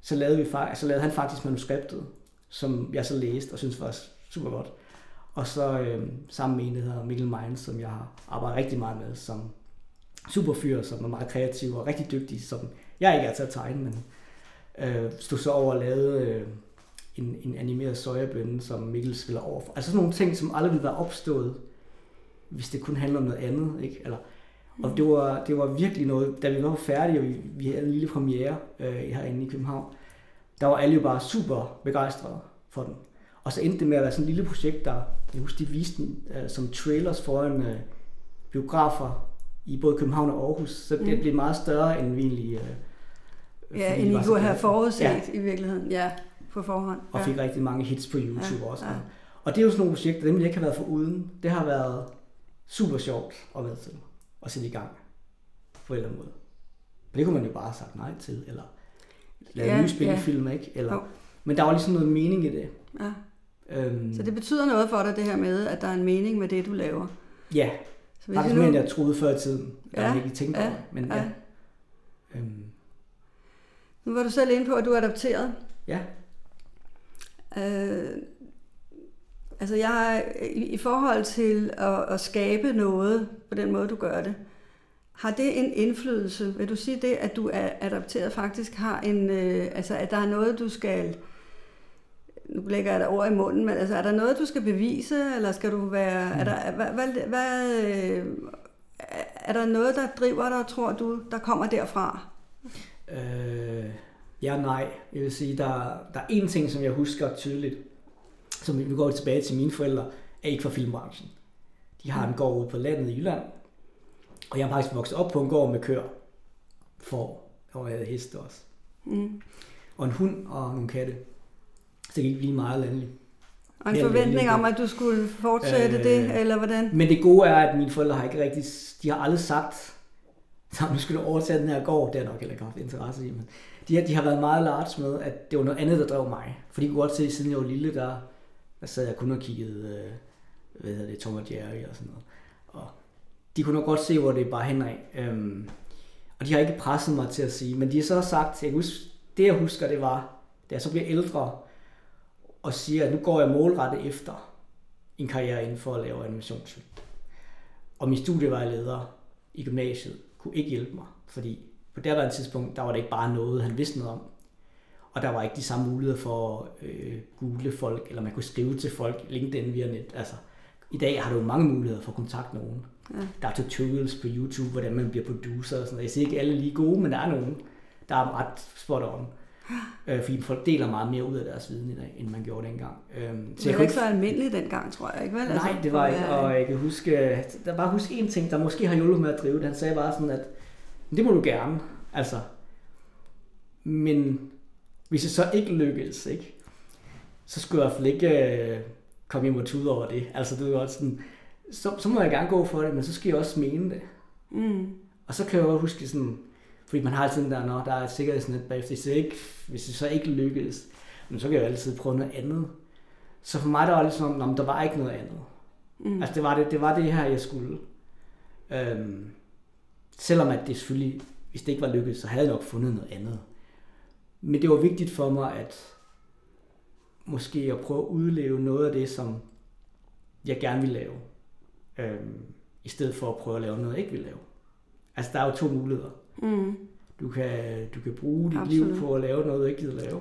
så lavede, vi, så lavede han faktisk manuskriptet, som jeg så læste og synes var super godt. Og så øh, sammen med en, der hedder Mikkel Meins, som jeg har arbejdet rigtig meget med, som superfyr, som er meget kreativ og rigtig dygtig, som jeg ikke er til at tegne, men øh, stod så over og lavede øh, en, en animeret sojabønne, som Mikkel spiller over for. Altså sådan nogle ting, som aldrig ville være opstået, hvis det kun handler om noget andet. Ikke? Eller, og det var, det var virkelig noget, da vi var færdige, og vi, vi havde en lille premiere øh, herinde i København, der var alle jo bare super begejstrede for den. Og så endte det med at være sådan et lille projekt, der, jeg husker, de viste den uh, som trailers foran uh, biografer i både København og Aarhus. Så det mm. blev meget større, end vi egentlig... Uh, ja, end I kunne have forudset ja. i virkeligheden, ja, på forhånd. Og fik rigtig mange hits på YouTube ja, også. Ja. Og det er jo sådan nogle projekter, dem jeg ikke har været for uden. Det har været super sjovt at være til at sætte i gang på en eller anden måde. Og det kunne man jo bare have sagt nej til, eller lave ja, nye spillefilm, ja. ikke? Eller, men der var ligesom noget mening i det. Ja. Øhm, så det betyder noget for dig, det her med, at der er en mening med det, du laver? Ja, så faktisk mere, end jeg troede før i tiden. Jeg ja, ikke tænkt ja, over Men ja. ja. Øhm, Nu var du selv inde på, at du er adopteret. Ja. Øh, altså jeg i, i forhold til at, at skabe noget på den måde, du gør det, har det en indflydelse? Vil du sige det, at du er adopteret faktisk har en, øh, altså at der er noget, du skal, nu lægger jeg dig ord i munden, men altså er der noget, du skal bevise, eller skal du være, mm. er der, hvad, hvad, hvad, øh, er der noget, der driver dig, tror du, der kommer derfra? Øh, ja nej. Jeg vil sige, der, der er en ting, som jeg husker tydeligt, som vi går tilbage til mine forældre, er ikke fra filmbranchen. De har en gård ude på landet i Jylland, og jeg har faktisk vokset op på en gård med køer, for og jeg havde heste også. Mm. Og en hund og nogle katte. Så det gik lige meget landligt. Og en forventning om, at du skulle fortsætte øh, det, eller hvordan? Men det gode er, at mine forældre har ikke rigtig, de har aldrig sagt, så nu skal du overtage den her gård, det har nok heller ikke haft interesse i, men de, har, de har været meget large med, at det var noget andet, der drev mig. For de kunne godt se, siden jeg var lille, der, der sad jeg kun og kiggede, øh, hvad hedder det, Tom og Jerry og sådan noget. Og de kunne nok godt se, hvor det bare henad. Øhm, og de har ikke presset mig til at sige, men de har så sagt, jeg husker, det jeg husker, det var, da jeg så bliver ældre, og siger, at nu går jeg målrettet efter en karriere inden for at lave animationsfilm. Og min studievejleder i gymnasiet kunne ikke hjælpe mig, fordi på det der tidspunkt, der var det ikke bare noget, han vidste noget om. Og der var ikke de samme muligheder for at øh, google folk, eller man kunne skrive til folk, LinkedIn via net. Altså, I dag har du mange muligheder for at kontakte nogen. Ja. Der er tutorials på YouTube, hvordan man bliver producer og sådan noget. Jeg siger ikke alle lige gode, men der er nogen, der er ret spot on. [gasps] Øh, fordi folk deler meget mere ud af deres viden i dag, end man gjorde dengang. Øh, så det var ikke så almindeligt dengang, tror jeg, ikke vel? Nej, altså, det var ikke, og jeg kan huske, der bare huske en ting, der måske har hjulpet med at drive det. Han sagde bare sådan, at det må du gerne, altså. Men hvis det så ikke lykkedes, ikke, så skulle jeg i hvert fald ikke øh, komme hjem og tude over det. Altså, det er godt sådan, så, så må jeg gerne gå for det, men så skal jeg også mene det. Mm. Og så kan jeg også huske sådan, fordi man har altid den der, når der er et sikkerhedsnet bagefter, hvis det, ikke, hvis det så ikke lykkes, men så kan jeg jo altid prøve noget andet. Så for mig der var det sådan, om der var ikke noget andet. Mm. Altså det var det, det var det her, jeg skulle. Øhm, selvom at det selvfølgelig, hvis det ikke var lykkedes, så havde jeg nok fundet noget andet. Men det var vigtigt for mig, at måske at prøve at udleve noget af det, som jeg gerne vil lave. Øhm, I stedet for at prøve at lave noget, jeg ikke vil lave. Altså der er jo to muligheder. Mm. Du, kan, du kan bruge dit Absolut. liv på at lave noget, du ikke gider lave.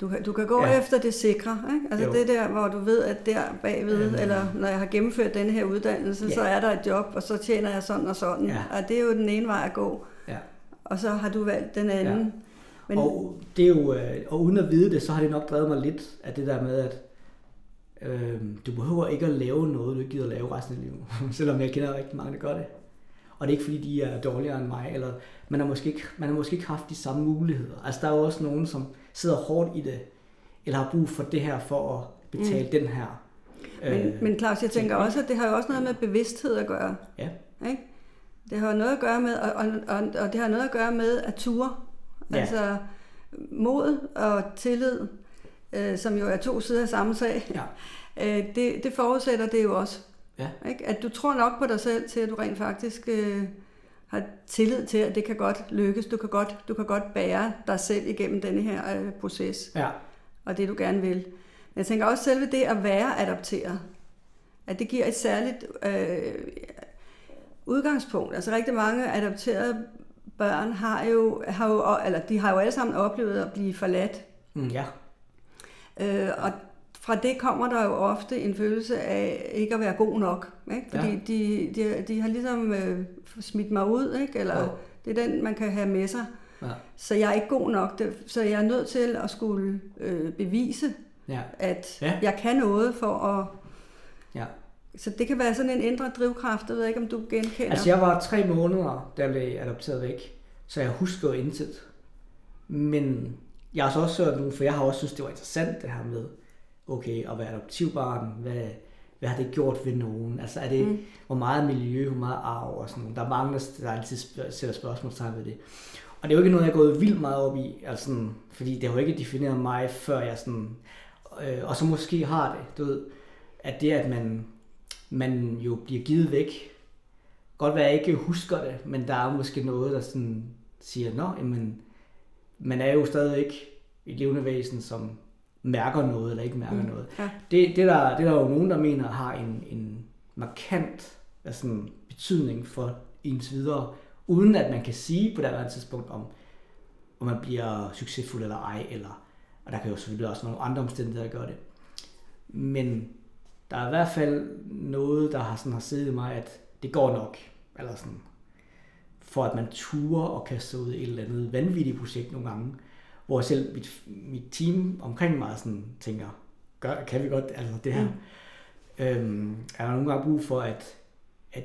Du kan, du kan gå ja. efter det sikre, ikke? Altså jo. det der, hvor du ved, at der bagved, ja. eller når jeg har gennemført den her uddannelse, ja. så er der et job, og så tjener jeg sådan og sådan. Ja. Og det er jo den ene vej at gå. Ja. Og så har du valgt den anden. Ja. Men... Og, det er jo, øh, og uden at vide det, så har det nok drevet mig lidt af det der med, at øh, du behøver ikke at lave noget, du ikke gider lave resten af livet. [laughs] Selvom jeg kender rigtig mange, der gør det. Og det er ikke fordi, de er dårligere end mig, eller man har måske ikke, man har måske ikke haft de samme muligheder. Altså der er jo også nogen, som sidder hårdt i det, eller har brug for det her for at betale mm. den her. Men, øh, men Claus, jeg tænker også, at det har jo også noget med bevidsthed at gøre. Ja. Ikke? Det har noget at gøre med, og, og, og, og det har noget at gøre med at ture. Ja. Altså mod og tillid, øh, som jo er to sider af samme sag. Ja. [laughs] Øh, det, det forudsætter det jo også. Ja. Ikke? At du tror nok på dig selv til, at du rent faktisk øh, har tillid til, at det kan godt lykkes. Du kan godt, du kan godt bære dig selv igennem denne her øh, proces. Ja. Og det du gerne vil. Men jeg tænker også selve det at være adopteret, at det giver et særligt øh, udgangspunkt. Altså rigtig mange adopterede børn har jo, har jo, eller de har jo alle sammen oplevet at blive forladt. Mm, ja. Øh, og fra det kommer der jo ofte en følelse af ikke at være god nok. Ikke? Fordi ja. de, de, de har ligesom øh, smidt mig ud, ikke? eller ja. det er den, man kan have med sig. Ja. Så jeg er ikke god nok. Så jeg er nødt til at skulle øh, bevise, ja. at ja. jeg kan noget for at... Ja. Så det kan være sådan en indre drivkraft, jeg ved ikke, om du genkender. Altså jeg var tre måneder, der blev adopteret væk, så jeg husker intet. Men jeg har så også hørt nu, for jeg har også synes, det var interessant det her med, okay, at være adoptivbarn, hvad, hvad har det gjort ved nogen? Altså er det, mm. hvor meget miljø, hvor meget arv og sådan noget. Der er mange, der altid sætter spørgsmålstegn ved det. Og det er jo ikke noget, jeg er gået vildt meget op i, altså, fordi det har jo ikke defineret mig, før jeg sådan, øh, og så måske har det, du ved, at det, at man, man jo bliver givet væk, godt være, at jeg ikke husker det, men der er måske noget, der sådan siger, nå, jamen, man er jo stadig ikke et levende væsen, som mærker noget eller ikke mærker mm. noget. Ja. Det, det, der, det er der jo nogen, der mener har en, en markant altså, betydning for ens videre, uden at man kan sige på det her tidspunkt, om, om man bliver succesfuld eller ej, eller, og der kan jo selvfølgelig også nogle andre omstændigheder, der gør det. Men der er i hvert fald noget, der har, sådan, har siddet i mig, at det går nok. Eller sådan, for at man turer og kaster ud i et eller andet vanvittigt projekt nogle gange, hvor selv mit, mit team omkring mig sådan tænker, gør, kan vi godt altså det her? Mm. Øhm, er der nogle gange brug for, at, at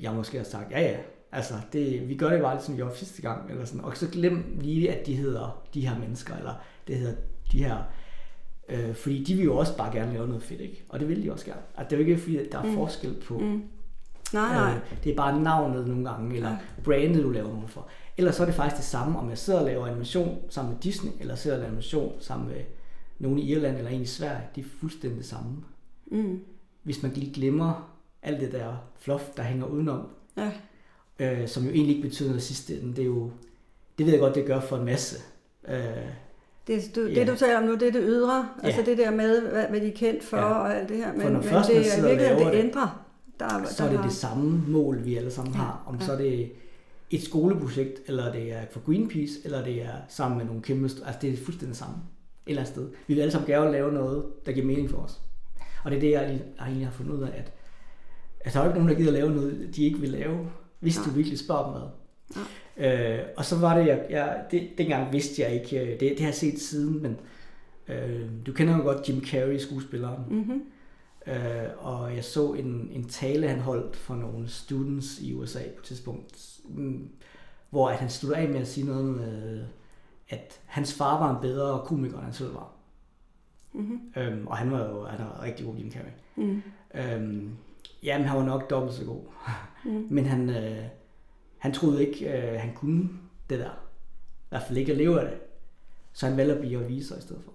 jeg måske har sagt, ja ja, altså det, vi gør det bare lidt som vi gjorde sidste gang, eller sådan. og så glem lige, at de hedder de her mennesker, eller det hedder de her Øh, fordi de vil jo også bare gerne lave noget fedt, ikke? Og det vil de også gerne. At det er jo ikke fordi, at der er mm. forskel på... Mm. Nej, nej. Øh, det er bare navnet nogle gange, eller brandet, du laver noget for. Ellers så er det faktisk det samme, om jeg sidder og laver animation sammen med Disney, eller sidder og laver animation sammen med nogen i Irland, eller en i Sverige. De er fuldstændig det samme. Mm. Hvis man lige glemmer alt det der fluff, der hænger udenom, ja. øh, som jo egentlig ikke betyder noget sidste ende, det er jo... Det ved jeg godt, det gør for en masse. Øh, det, du, ja. det du taler om nu, det er det ydre, ja. altså det der med, hvad, hvad de er kendt for ja. og alt det her. Men, men det er virkelig, det ændrer. Der, så der er det har... det samme mål, vi alle sammen ja. har. Om ja. så er det et skoleprojekt, eller det er for Greenpeace, eller det er sammen med nogle kæmpe... Altså det er fuldstændig samme et eller andet sted. Vi vil alle sammen gerne lave noget, der giver mening for os. Og det er det, jeg, jeg egentlig har fundet ud af, at, at der er jo ikke nogen, der gider lave noget, de ikke vil lave, hvis du virkelig spørger dem. Ja. Øh, og så var det, jeg, jeg det, dengang vidste jeg ikke, øh, det, det har jeg set siden, men øh, du kender jo godt Jim Carrey, skuespilleren. Mm-hmm. Øh, og jeg så en, en tale, han holdt for nogle students i USA på et tidspunkt, hvor at han slutter af med at sige noget med, at hans far var en bedre komiker, end han selv var. Mm-hmm. Øhm, og han var jo han var rigtig god, Jim Carrey. Mm. Øhm, jamen, han var nok dobbelt så god. Mm. [laughs] Men han, øh, han troede ikke, øh, han kunne det der. I hvert fald ikke at leve af det. Så han valgte at blive viser i stedet for.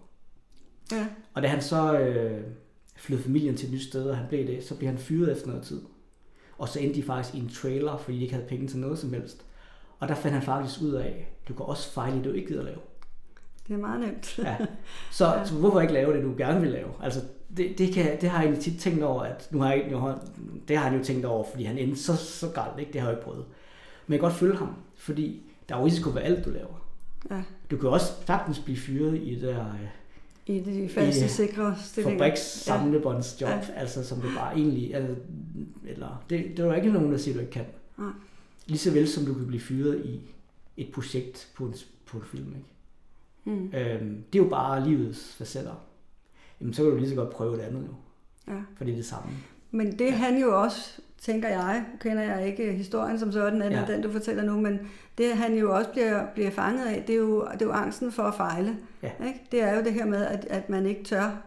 Ja. Og da han så øh, flyttede familien til et nyt sted, og han blev det, så blev han fyret efter noget tid. Og så endte de faktisk i en trailer, fordi de ikke havde penge til noget som helst. Og der fandt han faktisk ud af, du kan også fejle det, du ikke gider lave. Det er meget nemt. ja. [laughs] Så, ja. så hvorfor ikke lave det, du gerne vil lave? Altså, det, det, kan, det har jeg egentlig tit tænkt over, at nu har jeg, nu har, det har han jo tænkt over, fordi han endte så, så galt, ikke? det har jeg ikke prøvet. Men jeg kan godt følge ham, fordi der er jo risiko ved alt, du laver. Ja. Du kan også sagtens blive fyret i det der... I de faste, i, øh, sikre stillinger. Fabriks samlebåndsjob, ja. altså som det bare egentlig... Altså, eller, det, det er jo ikke nogen, der siger, du ikke kan. Nej. Lige så vel som du kan blive fyret i et projekt på en, på en film, ikke? Mm. Øhm, det er jo bare livets facetter. Jamen, så kan du lige så godt prøve det andet jo. Ja. For det er det samme. Men det ja. han jo også tænker jeg, kender jeg ikke historien som sådan, eller ja. den du fortæller nu, men det han jo også bliver, bliver fanget af, det er, jo, det er jo angsten for at fejle. Ja. Ikke? Det er jo det her med, at, at man ikke tør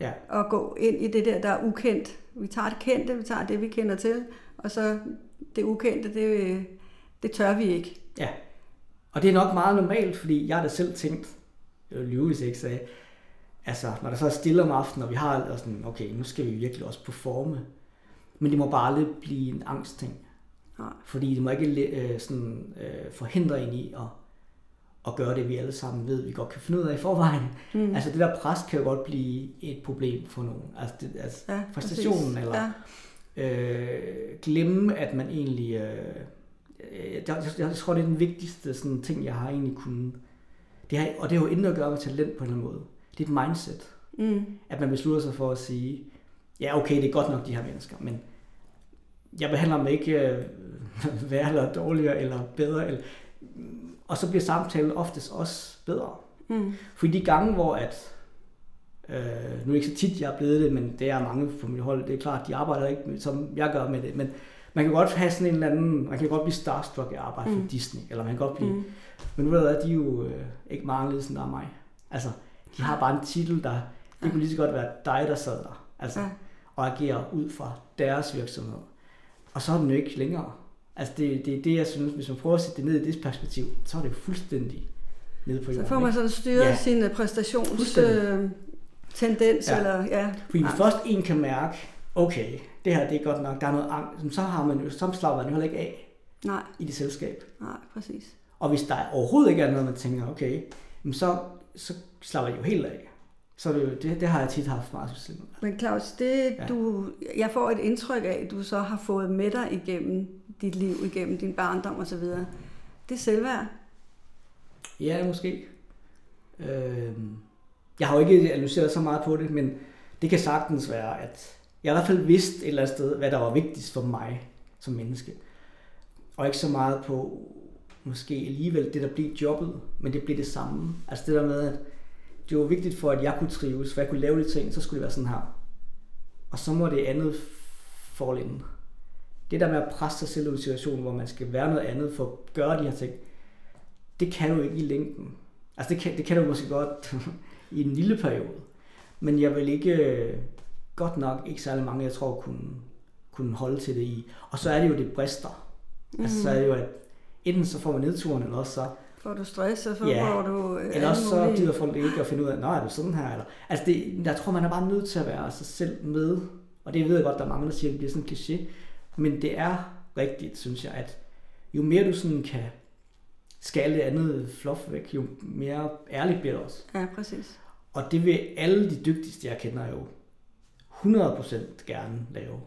ja. at gå ind i det der, der er ukendt. Vi tager det kendte, vi tager det, vi kender til, og så det ukendte, det, det tør vi ikke. Ja, og det er nok meget normalt, fordi jeg har da selv tænkt, jeg lyve, hvis jeg ikke sagde, altså når der så er stille om aftenen, og vi har sådan, okay, nu skal vi virkelig også performe, men det må bare aldrig blive en angstting. Nej. Fordi det må ikke øh, sådan, øh, forhindre en i at, at gøre det, vi alle sammen ved, vi godt kan finde ud af i forvejen. Mm. Altså det der pres kan jo godt blive et problem for nogen. Altså, det, altså ja, præstationen, præcis. eller ja. øh, glemme, at man egentlig... Øh, jeg, jeg, jeg tror, det er den vigtigste sådan, ting, jeg har egentlig kunnet... Det har, og det har jo intet at gøre med talent på en eller anden måde. Det er et mindset. Mm. At man beslutter sig for at sige, ja okay, det er godt nok de her mennesker, men jeg behandler dem ikke øh, [laughs] værre eller dårligere eller bedre. Eller, og så bliver samtalen oftest også bedre. Mm. For de gange, hvor at, øh, nu er ikke så tit, jeg er blevet det, men det er mange på mit hold, det er klart, de arbejder ikke, som jeg gør med det, men man kan godt have sådan en eller anden, man kan godt blive starstruck i arbejde mm. for Disney, eller man kan godt blive, mm. men nu jeg, de er jo øh, ikke meget anderledes end der er mig. Altså, de har bare en titel, der, det kunne lige så godt være dig, der sad der. Altså, ja og agere ud fra deres virksomhed. Og så er den jo ikke længere. Altså det, det er det, jeg synes, hvis man prøver at sætte det ned i det perspektiv, så er det jo fuldstændig nede på jorden. Så får man sådan styret ja. sin præstations øh, tendens. Ja. Eller, ja. Fordi hvis først en kan mærke, okay, det her det er godt nok, der er noget angst, så, har man jo, så slapper man jo heller ikke af Nej. i det selskab. Nej, præcis. Og hvis der overhovedet ikke er noget, man tænker, okay, så, så slapper jeg jo helt af. Så det, det, det har jeg tit haft meget succes Men Claus, det, ja. du, jeg får et indtryk af, at du så har fået med dig igennem dit liv, igennem din barndom osv. Det er selvværd. Ja, måske. Øh, jeg har jo ikke analyseret så meget på det, men det kan sagtens være, at jeg i hvert fald vidste et eller andet sted, hvad der var vigtigst for mig som menneske. Og ikke så meget på måske alligevel det, der blev jobbet, men det blev det samme. Altså det der med, at det var vigtigt for, at jeg kunne trives, for jeg kunne lave de ting, så skulle det være sådan her. Og så må det andet fall in. Det der med at presse sig selv i en situation, hvor man skal være noget andet for at gøre de her ting, det kan du ikke i længden. Altså det kan, det kan du måske godt [laughs] i en lille periode. Men jeg vil ikke, godt nok ikke særlig mange, jeg tror, kunne, kunne holde til det i. Og så er det jo, det brister. Mm. Altså så er det jo, at enten så får man nedturen, eller også så Får du stress, og så ja. får du... Øh, eller også så gider folk ikke at finde ud af, nej, er du sådan her? Eller, altså det, jeg tror, man er bare nødt til at være sig selv med. Og det ved jeg godt, der er mange, der siger, at det bliver sådan en kliché. Men det er rigtigt, synes jeg, at jo mere du sådan kan skale det andet fluff væk, jo mere ærligt bliver det også. Ja, præcis. Og det vil alle de dygtigste, jeg kender jo 100% gerne lave.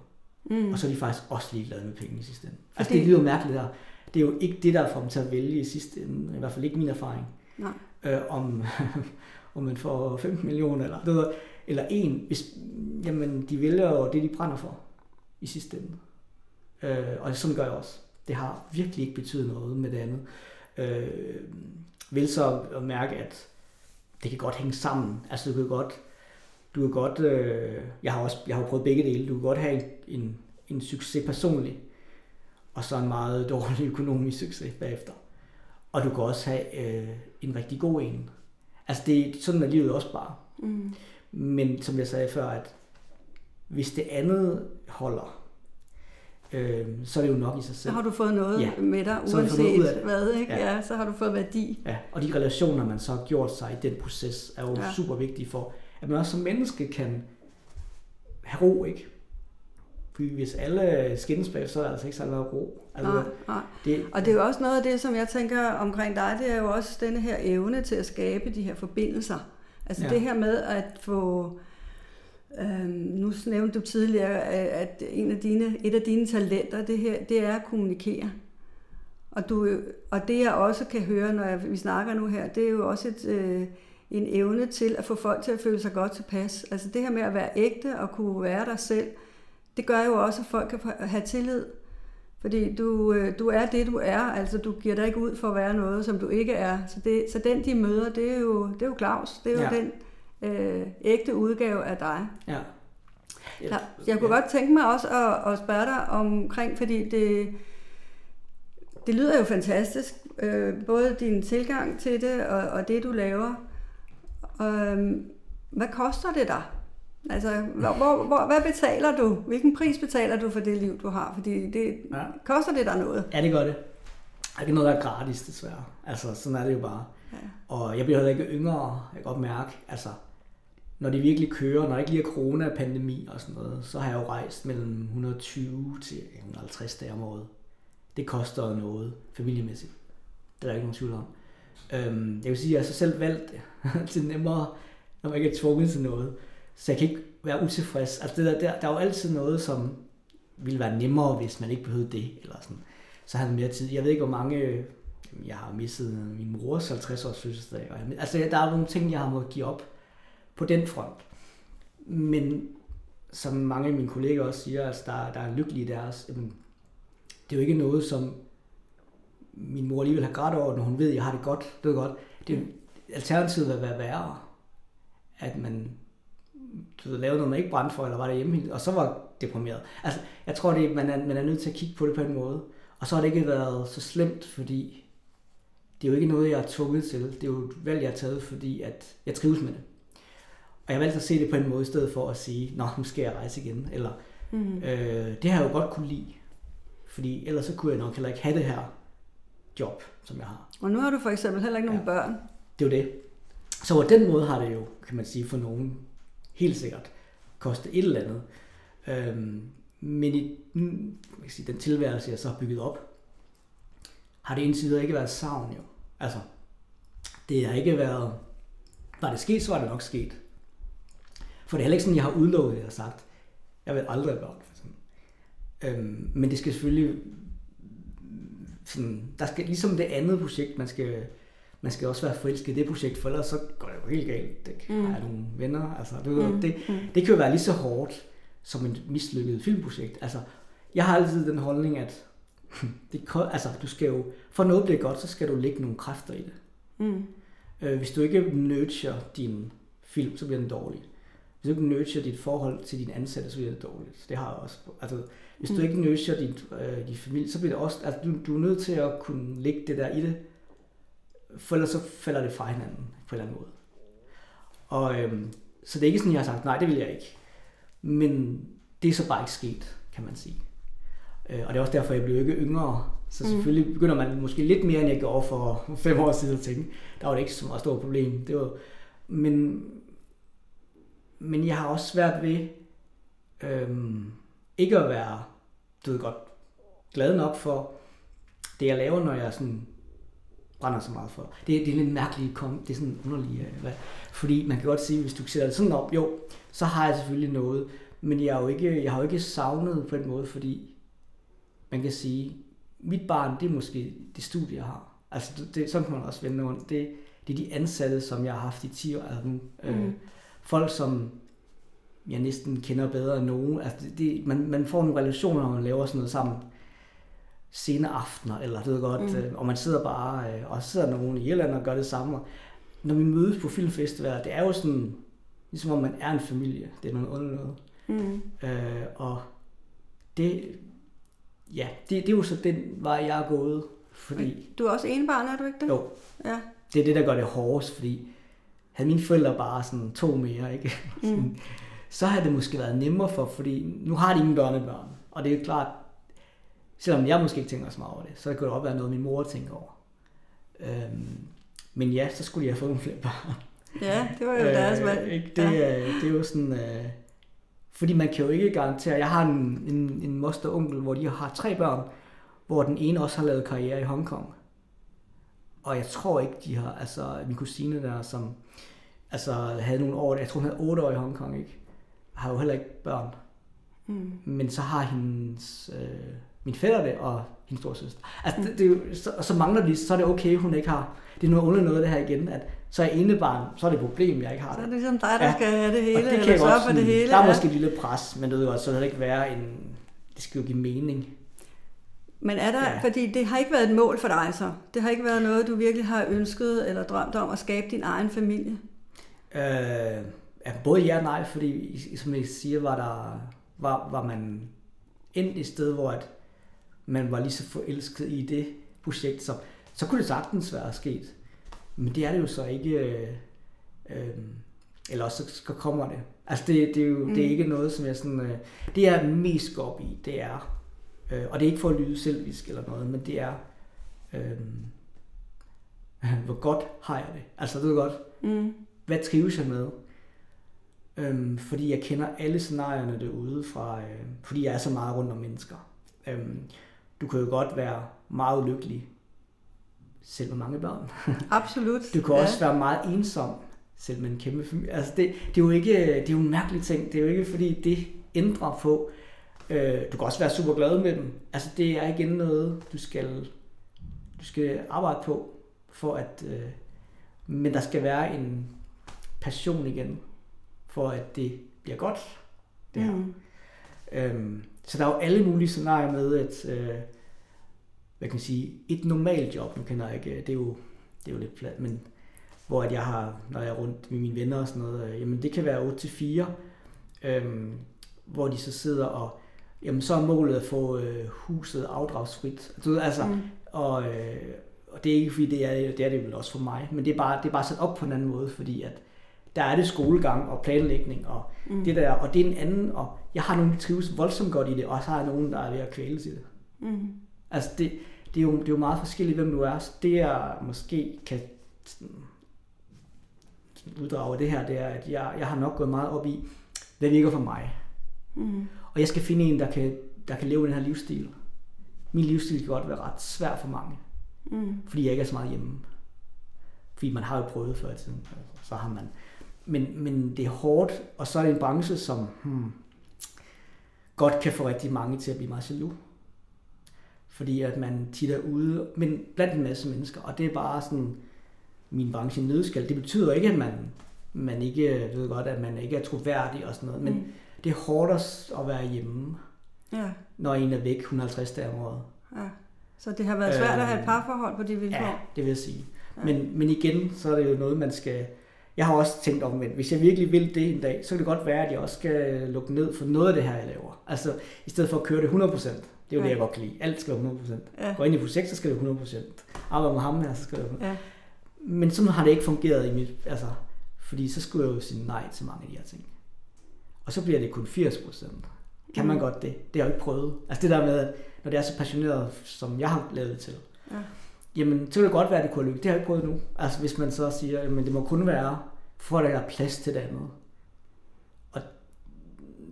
Mm. Og så er de faktisk også ligeglade med penge i sidste ende. Altså det lyder mærkeligt der. Det er jo ikke det, der får dem til at vælge i sidste ende. I hvert fald ikke min erfaring. Nej. Øh, om, [laughs] om man får 15 millioner eller, eller en. Hvis, jamen, de vælger jo det, de brænder for i sidste ende. Øh, og sådan gør jeg også. Det har virkelig ikke betydet noget med det andet. Øh, vil så at mærke, at det kan godt hænge sammen. Altså du kan godt, du kan godt, øh, jeg har også, jeg har prøvet begge dele, du kan godt have en, en, en succes personligt, og så en meget dårlig økonomisk succes bagefter. Og du kan også have øh, en rigtig god en. Altså det, sådan er livet også bare. Mm. Men som jeg sagde før, at hvis det andet holder, øh, så er det jo nok i sig selv. Så har du fået noget ja. med dig, uanset hvad, ikke? Ja. ja. så har du fået værdi. Ja, og de relationer, man så har gjort sig i den proces, er jo ja. super vigtige for, at man også som menneske kan have ro, ikke? Fordi hvis alle skændes bag, så er der altså ikke særlig meget ro. Altså, nej, nej. Det, og det er jo også noget af det, som jeg tænker omkring dig, det er jo også denne her evne til at skabe de her forbindelser. Altså ja. det her med at få Øhm, nu nævnte du tidligere, at en af dine, et af dine talenter, det her, det er at kommunikere. Og, du, og det jeg også kan høre, når jeg, vi snakker nu her, det er jo også et, øh, en evne til at få folk til at føle sig godt tilpas. Altså det her med at være ægte og kunne være dig selv, det gør jo også, at folk kan have tillid. Fordi du, øh, du er det, du er. Altså du giver dig ikke ud for at være noget, som du ikke er. Så, det, så den, de møder, det er jo, det er jo Claus. Det er jo ja. den øh, ægte udgave af dig. Ja. Jeg, jeg kunne ja. godt tænke mig også at, at spørge dig omkring, fordi det, det lyder jo fantastisk, øh, både din tilgang til det og, og det, du laver. Øh, hvad koster det dig? Altså, hvor, hvor, hvor, hvad betaler du? Hvilken pris betaler du for det liv, du har? Fordi det, ja. koster det dig noget? Ja, det gør det. Det er ikke noget, der er gratis, desværre. Altså, sådan er det jo bare. Ja. Og jeg bliver heller ikke yngre, jeg kan godt mærke. Altså, når det virkelig kører, når der ikke lige er corona og pandemi og sådan noget, så har jeg jo rejst mellem 120 til 150 dage om året. Det koster noget familiemæssigt. Det er der ikke nogen tvivl om. Øhm, jeg vil sige, at jeg har så selv valgt [laughs] til nemmere, når man ikke er tvunget til noget. Så jeg kan ikke være utilfreds. Altså det der, der, der er jo altid noget, som ville være nemmere, hvis man ikke behøvede det. Eller sådan. Så har jeg mere tid. Jeg ved ikke, hvor mange... Jeg har misset min mors 50 års fødselsdag. Og jeg, altså der er nogle ting, jeg har måttet give op på den front. Men som mange af mine kolleger også siger, altså der, der er lykkelige deres, jamen, det er jo ikke noget, som min mor alligevel har grædt over, når hun ved, at jeg har det godt. Det er godt. Det alternativet vil være værre. At man du ved, lavede noget, man ikke brændte for, eller var der hjemme, og så var deprimeret. Altså, jeg tror, det, man, er, man er nødt til at kigge på det på en måde. Og så har det ikke været så slemt, fordi det er jo ikke noget, jeg er tvunget til. Det er jo et valg, jeg har taget, fordi at jeg trives med det. Og jeg valgte at se det på en måde, i stedet for at sige, nå, nu skal jeg rejse igen. Eller, mm. øh, det har jeg jo godt kunne lide. Fordi ellers så kunne jeg nok heller ikke have det her job, som jeg har. Og nu har du for eksempel heller ikke nogen ja. børn. Det er jo det. Så på den måde har det jo, kan man sige, for nogen helt sikkert koste et eller andet. Øhm, men i man kan sige, den tilværelse, jeg så har bygget op, har det indtil videre ikke været savn jo. Altså, det har ikke været... Var det sket, så var det nok sket. For det er heller ikke sådan, jeg har udlovet det og sagt, jeg vil aldrig have børn. For eksempel. Øhm, men det skal selvfølgelig... Sådan, der skal, ligesom det andet projekt, man skal, man skal også være forelsket i det projekt, for ellers så går det jo helt galt. Det kan mm. have nogle venner. Altså, det, mm. det, det kan jo være lige så hårdt som et mislykket filmprojekt. Altså, jeg har altid den holdning, at [laughs] det, altså, du skal jo, for noget bliver godt, så skal du lægge nogle kræfter i det. Mm. Øh, hvis du ikke nurture din film, så bliver den dårlig. Hvis du ikke nurture dit forhold til din ansatte, så bliver det dårligt. Det har jeg også. Altså, hvis mm. du ikke nurture din, øh, din familie, så bliver det også... Altså, du, du er nødt til at kunne lægge det der i det, for ellers så falder det fra hinanden på en eller anden måde. Og, øhm, så det er ikke sådan, jeg har sagt, nej, det vil jeg ikke. Men det er så bare ikke sket, kan man sige. Øh, og det er også derfor, jeg blev ikke yngre. Så mm. selvfølgelig begynder man måske lidt mere, end jeg gjorde for [laughs] fem år siden at tænke. Der var det ikke så meget stort problem. Det var, men, men jeg har også svært ved øhm, ikke at være, du ved godt, glad nok for det, jeg laver, når jeg sådan brænder så meget for. Det, det er lidt mærkeligt, kom, det er sådan underligt, øh, hvad, fordi man kan godt sige, hvis du sætter det sådan op, jo, så har jeg selvfølgelig noget, men jeg har jo ikke, jeg har jo ikke savnet på den måde, fordi man kan sige, mit barn, det er måske det studie, jeg har. Altså, det, sådan kan man også vende rundt. Det, det er de ansatte, som jeg har haft i 10 år. Altså, mm. øh, folk, som jeg næsten kender bedre end nogen. Altså, det, det, man, man får nogle relationer, når man laver sådan noget sammen sene aftener, eller det ved godt, mm. øh, og man sidder bare, øh, og så sidder nogen i Irland og gør det samme. Og når vi mødes på filmfestivaler, det er jo sådan, ligesom om man er en familie. Det er noget underligt noget. Mm. Øh, og det, ja, det, det er jo så den vej, jeg er gået. Fordi, du er også en barn, er du ikke det? Jo. Ja. Det er det, der gør det hårdest, fordi havde mine forældre bare sådan to mere, ikke? Mm. [laughs] så havde det måske været nemmere for, fordi nu har de ingen børnebørn. Og det er jo klart, selvom jeg måske ikke tænker så meget over det, så kan det også være noget, min mor tænker over. Øhm, men ja, så skulle jeg have fået nogle flere børn. Ja, det var jo øh, deres valg. Ikke? Det, ja. det er jo sådan... Øh, fordi man kan jo ikke garantere... Jeg har en, en, en moster og onkel, hvor de har tre børn, hvor den ene også har lavet karriere i Hongkong. Og jeg tror ikke, de har... Altså, min kusine der, som altså, havde nogle år... Jeg tror, hun havde otte år i Hongkong, ikke? Har jo heller ikke børn. Mm. Men så har hendes... Øh, min fætter det, og hendes storsøster. Altså, det, det så, så mangler de, så er det okay, hun ikke har. Det er noget underligt noget, det her igen, at så er enebarn, så er det et problem, jeg ikke har det. Så er det ligesom dig, der ja. skal have det hele, og det eller sørge for det hele. Der er ja. måske et lille pres, men det ved godt, så det ikke være en, det skal jo give mening. Men er der, ja. fordi det har ikke været et mål for dig så? Det har ikke været noget, du virkelig har ønsket eller drømt om at skabe din egen familie? Øh, ja, både ja og nej, fordi som jeg siger, var der var, var man endt et sted, hvor at man var lige så forelsket i det projekt, så, så kunne det sagtens være sket. Men det er det jo så ikke, øh, øh, eller også så kommer det. Altså det, det er jo mm. det er ikke noget, som jeg sådan, øh, det er mest går op i, det er, øh, og det er ikke for at lyde selvisk eller noget, men det er, øh, [laughs] hvor godt har jeg det? Altså du ved godt, mm. hvad trives jeg med? Øhm, fordi jeg kender alle scenarierne derude fra, øh, fordi jeg er så meget rundt om mennesker. Øhm, du kan jo godt være meget ulykkelig, selv med mange børn. [laughs] Absolut. Du kan ja. også være meget ensom, selv med en kæmpe familie. Altså det, det, er jo ikke, det er jo en mærkelig ting. Det er jo ikke fordi, det ændrer på. Øh, du kan også være super glad med dem. Altså det er igen noget, du skal, du skal arbejde på, for at, øh, men der skal være en passion igen, for at det bliver godt. Det her. Mm. Øhm, så der er jo alle mulige scenarier med, at øh, hvad kan man sige, et normalt job, nu kender jeg ikke, det er jo, det er jo lidt plat, men hvor at jeg har, når jeg er rundt med mine venner og sådan noget, øh, jamen det kan være 8 til 4, øhm, hvor de så sidder og, jamen så er målet at få øh, huset afdragsfrit. Du altså, mm. og, øh, og det er ikke fordi, det er, det er det vel også for mig, men det er bare, det er bare sat op på en anden måde, fordi at der er det skolegang og planlægning og mm. det der, og det er en anden, og jeg har nogen, der trives voldsomt godt i det, og så har jeg nogen, der er ved at kvæle i det. Mm. Altså det, det, er jo, det er jo meget forskelligt, hvem du er. Så det jeg måske kan sådan, uddrage det her, det er, at jeg, jeg har nok gået meget op i, hvad virker for mig. Mm. Og jeg skal finde en, der kan, der kan leve den her livsstil. Min livsstil kan godt være ret svær for mange. Mm. Fordi jeg ikke er så meget hjemme. Fordi man har jo prøvet før i tiden, altså, så har man. Men, men det er hårdt, og så er det en branche, som hmm, godt kan få rigtig mange til at blive meget jaloux. Fordi at man tit er ude, men blandt en masse mennesker, og det er bare sådan min branche nødskal. Det betyder ikke, at man, man ikke ved godt, at man ikke er troværdig og sådan noget, men Mm. det er hårdt at være hjemme, Ja, når en er væk 150 dage om året. ja. Så det har været svært at have et Øhm, parforhold på de vilkår. Ja, det vil jeg sige. Ja. Men, men igen, så er det jo noget, man skal... Jeg har også tænkt omvendt, hvis jeg virkelig vil det en dag, så kan det godt være, at jeg også skal lukke ned for noget af det her, jeg laver. Altså, i stedet for at køre det 100%. Det er jo Ja. det, jeg godt kan lide. Alt skal være 100%. Ja. Går ind i projekt, så skal det være 100%. Arbejder med ham her, så skal det være 100%. Ja. Men sådan har det ikke fungeret i mit... Altså, fordi så skulle jeg jo sige nej til mange af de her ting. Og så bliver det kun 80%. Kan man Mm. godt det? Det har jeg jo ikke prøvet. Altså det der med, at når det er så passioneret, som jeg har lavet det til, Ja. Jamen så kan det godt være, at det kunne lykke. Det har jeg ikke prøvet nu. Altså hvis man så siger, at det må kun være, for at der er plads til det andet. Og,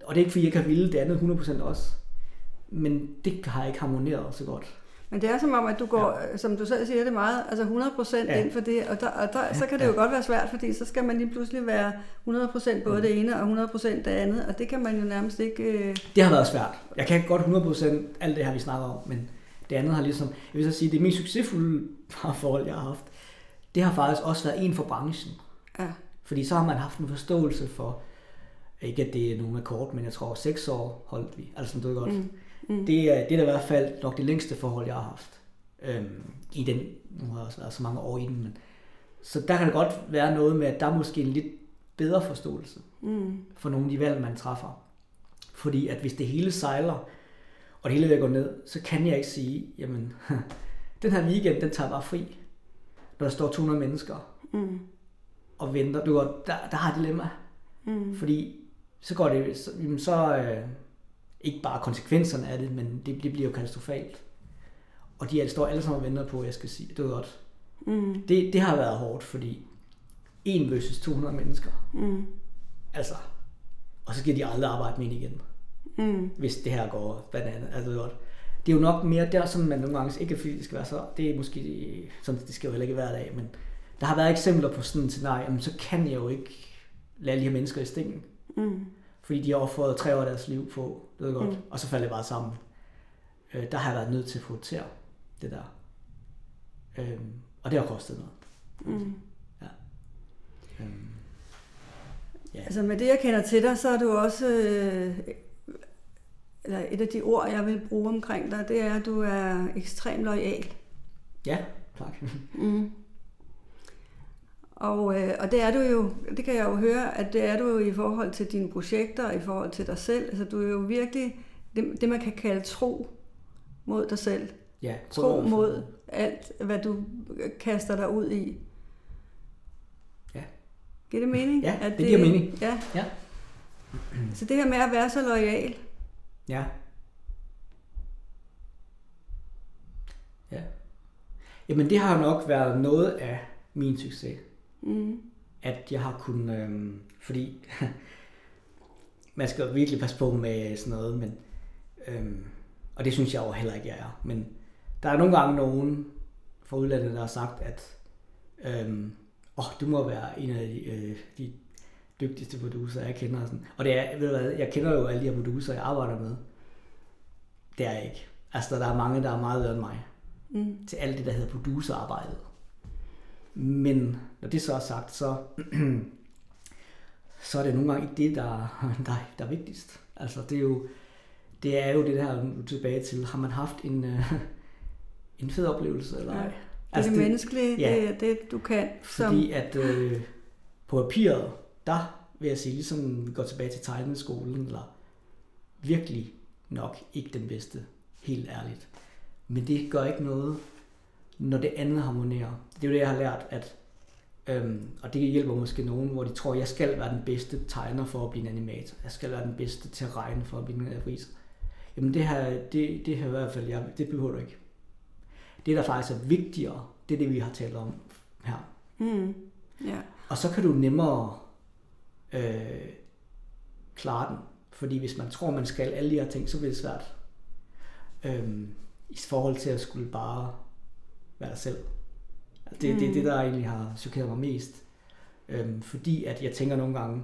og det er ikke fordi, jeg kan ville det andet 100% også. Men det har ikke harmoneret så godt. Men det er som om, at du går, ja. som du selv siger, det meget, altså 100% ja. Ja. ind for det, og, der, og der, så kan det Ja. jo godt være svært, fordi så skal man lige pludselig være 100% både Mm. det ene og 100% det andet, og det kan man jo nærmest ikke... Øh, Det har været svært. Jeg kan godt 100% alt det her, vi snakker om, men det andet har ligesom, jeg vil så sige, det mest succesfulde [laughs] parforhold, jeg har haft, det har faktisk også været en for branchen. ja. Fordi så har man haft en forståelse for, ikke at det er nogen akkord, men jeg tror seks år holdt vi, altså du ved godt. Mm. Mm. Det, er, det er da i hvert fald nok det længste forhold, jeg har haft. Øhm, I den, nu har jeg også været så mange år i den, men så der kan det godt være noget med, at der er måske en lidt bedre forståelse Mm. for nogle af de valg, man træffer. Fordi at hvis det hele sejler, og det hele vil gå ned, så kan jeg ikke sige, jamen, [laughs] den her weekend, den tager bare fri. Når der står 200 mennesker Mm. og venter. Du går, der, der har et dilemma. Mm. Fordi så går det, så, jamen, så øh, ikke bare konsekvenserne af det, men det, det bliver jo katastrofalt. Og de står alle sammen og venter på, at jeg skal sige, det er godt. Mm. Det, det har været hårdt, fordi 1 versus 200 mennesker. Mm. Altså, og så skal de aldrig arbejde med en igen, Mm. hvis det her går bananer. Altså, det er godt. Det er jo nok mere der, som man nogle gange, ikke fordi det skal være så, det er måske, sådan, det skal jo heller ikke hver dag, men der har været eksempler på sådan et scenarie, jamen, så kan jeg jo ikke lade de her mennesker i stikken. Mm. Fordi de har offret tre år af deres liv på, det ved godt, Mm. og så falder det bare sammen. Øh, der har jeg været nødt til at prioritere det der. Øhm, og det har kostet noget. Mm. Øhm, ja. Altså med det, jeg kender til dig, så er du også... Øh, eller et af de ord, jeg vil bruge omkring dig, det er, at du er ekstremt lojal. ja, tak. Mm. Og, øh, og det er du jo, det kan jeg jo høre, at det er du jo i forhold til dine projekter, og i forhold til dig selv. Altså du er jo virkelig det, det man kan kalde tro mod dig selv. Ja, Tro mod alt, hvad du kaster dig ud i. Ja. Giver det mening? Ja, At det giver mening. Ja. Ja. Så det her med at være så lojal, Ja. Ja. Jamen det har nok været noget af min succes. mm, at jeg har kunnet, øhm, fordi [laughs] man skal virkelig passe på med sådan noget, men, øhm, og det synes jeg jo heller ikke, jeg er, men der er nogle gange nogen fra udlandet, der har sagt, at øhm, åh, du må være en af de, øh, de dygtigste producer, jeg kender. Og, sådan. og det er, ved du hvad, jeg kender jo alle de her producer, jeg arbejder med. Det er jeg ikke. Altså, der er mange, der er meget bedre end mig mm, til alt det, der hedder producerarbejdet. Men når det så er sagt, så, [clears throat] så er det nogle gange ikke det, der, [laughs] der, der er vigtigst. Altså det er jo det, er jo det der, nu tilbage til, har man haft en, øh, [laughs] en fed oplevelse eller Ja. ej? det er Altså, det menneskelige, ja. det er det, du kan. Som, Fordi at øh, på papiret, der vil jeg sige, ligesom vi går tilbage til tegneskolen, eller virkelig nok ikke den bedste, helt ærligt. Men det gør ikke noget, når det andet harmonerer. Det er jo det, jeg har lært, at øhm, og det hjælper måske nogen, hvor de tror, jeg skal være den bedste tegner for at blive en animator. Jeg skal være den bedste til at regne for at blive en avis. Jamen det her, det, det her i hvert fald, jeg, det behøver du ikke. Det, der faktisk er vigtigere, det er det, vi har talt om her. mm, ja. Og så kan du nemmere øh, klare den. Fordi hvis man tror, man skal alle de her ting, så bliver det svært. Øhm, I forhold til at skulle bare være dig selv. Altså, det, mm. det er det, der egentlig har chokeret mig mest. Øhm, fordi at jeg tænker nogle gange,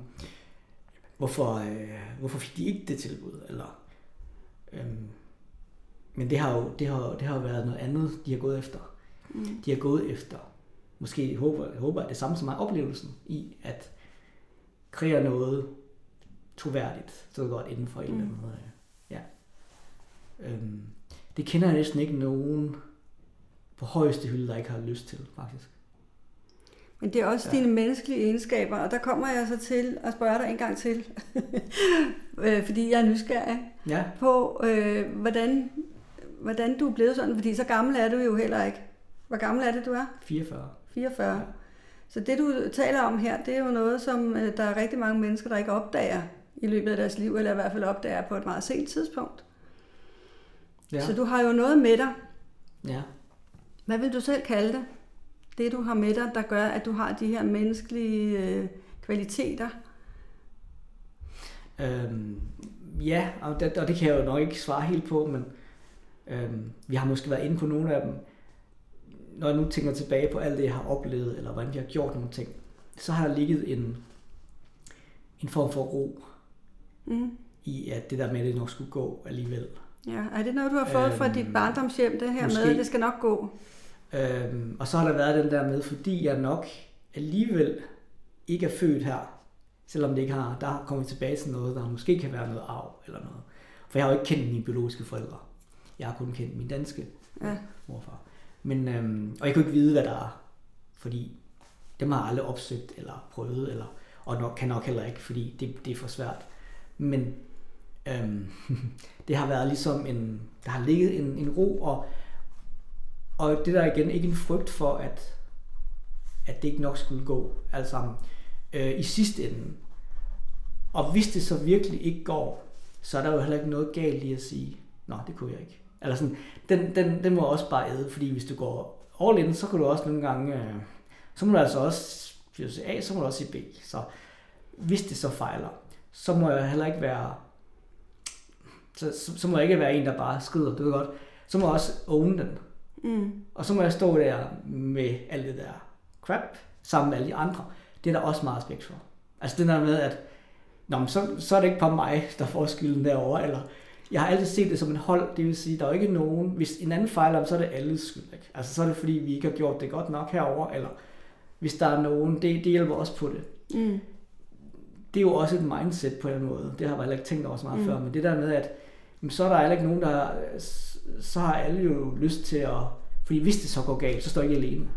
hvorfor, øh, hvorfor fik de ikke det tilbud? Eller, øhm, men det har jo det har, det har været noget andet, de har gået efter. Mm. De har gået efter, måske håber håber, at det samme som mig, oplevelsen i at kreere noget troværdigt, så godt inden for en eller anden måde. Ja. Øhm, det kender jeg næsten ikke nogen på højeste hylde, der ikke har lyst til, faktisk. Men det er også ja. dine menneskelige egenskaber, og der kommer jeg så til at spørge dig en gang til, [laughs] øh, fordi jeg er nysgerrig ja. på, øh, hvordan, hvordan du er blevet sådan, fordi så gammel er du jo heller ikke. Hvor gammel er det, du er? 44. 44. Ja. Så det, du taler om her, det er jo noget, som øh, der er rigtig mange mennesker, der ikke opdager i løbet af deres liv, eller i hvert fald opdager på et meget sent tidspunkt. Ja. Så du har jo noget med dig. Ja. Hvad vil du selv kalde det? Det, du har med dig, der gør, at du har de her menneskelige øh, kvaliteter? Øhm, ja, og det, og det kan jeg jo nok ikke svare helt på, men øhm, vi har måske været inde på nogle af dem. Når jeg nu tænker tilbage på alt det, jeg har oplevet, eller hvordan jeg har gjort nogle ting, så har der ligget en, en form for ro mm. i, at det der med, at det nok skulle gå alligevel. Ja, er det noget, du har fået øhm, fra dit barndomshjem, det her måske, med, at det skal nok gå? Øhm, og så har der været den der med, fordi jeg nok alligevel ikke er født her, selvom det ikke har, der kommer vi tilbage til noget, der måske kan være noget arv eller noget. For jeg har jo ikke kendt mine biologiske forældre. Jeg har kun kendt min danske ja. morfar. Men, øhm, og jeg kunne ikke vide, hvad der er, fordi dem har jeg aldrig opsøgt eller prøvet, eller, og nok, kan nok heller ikke, fordi det, det er for svært. Men øhm, [laughs] det har været ligesom en, der har ligget en, en ro, og og det der igen ikke en frygt for, at, at det ikke nok skulle gå alt sammen øh, i sidste ende. Og hvis det så virkelig ikke går, så er der jo heller ikke noget galt i at sige, nå, det kunne jeg ikke. Eller sådan, den, den, den må også bare æde, fordi hvis du går all in, så kan du også nogle gange, øh, så må du altså også sige A, så må du også sige B. Så hvis det så fejler, så må jeg heller ikke være, så, så, så må jeg ikke være en, der bare skrider, du ved godt. Så må jeg også own den. Mm. Og så må jeg stå der med alt det der crap, sammen med alle de andre. Det er der også meget respekt for. Altså det der med, at Nå, men så, så er det ikke på mig, der får skylden derovre, eller jeg har altid set det som en hold, det vil sige, der er ikke nogen, hvis en anden fejler, så er det alles skyld. Ikke? Altså så er det fordi, vi ikke har gjort det godt nok herover eller hvis der er nogen, det, det hjælper også på det. Mm. Det er jo også et mindset på en måde, det har jeg heller ikke tænkt over så meget mm. før, men det der med, at så er der heller ikke nogen, der så har alle jo lyst til at... Fordi hvis det så går galt, så står jeg ikke alene.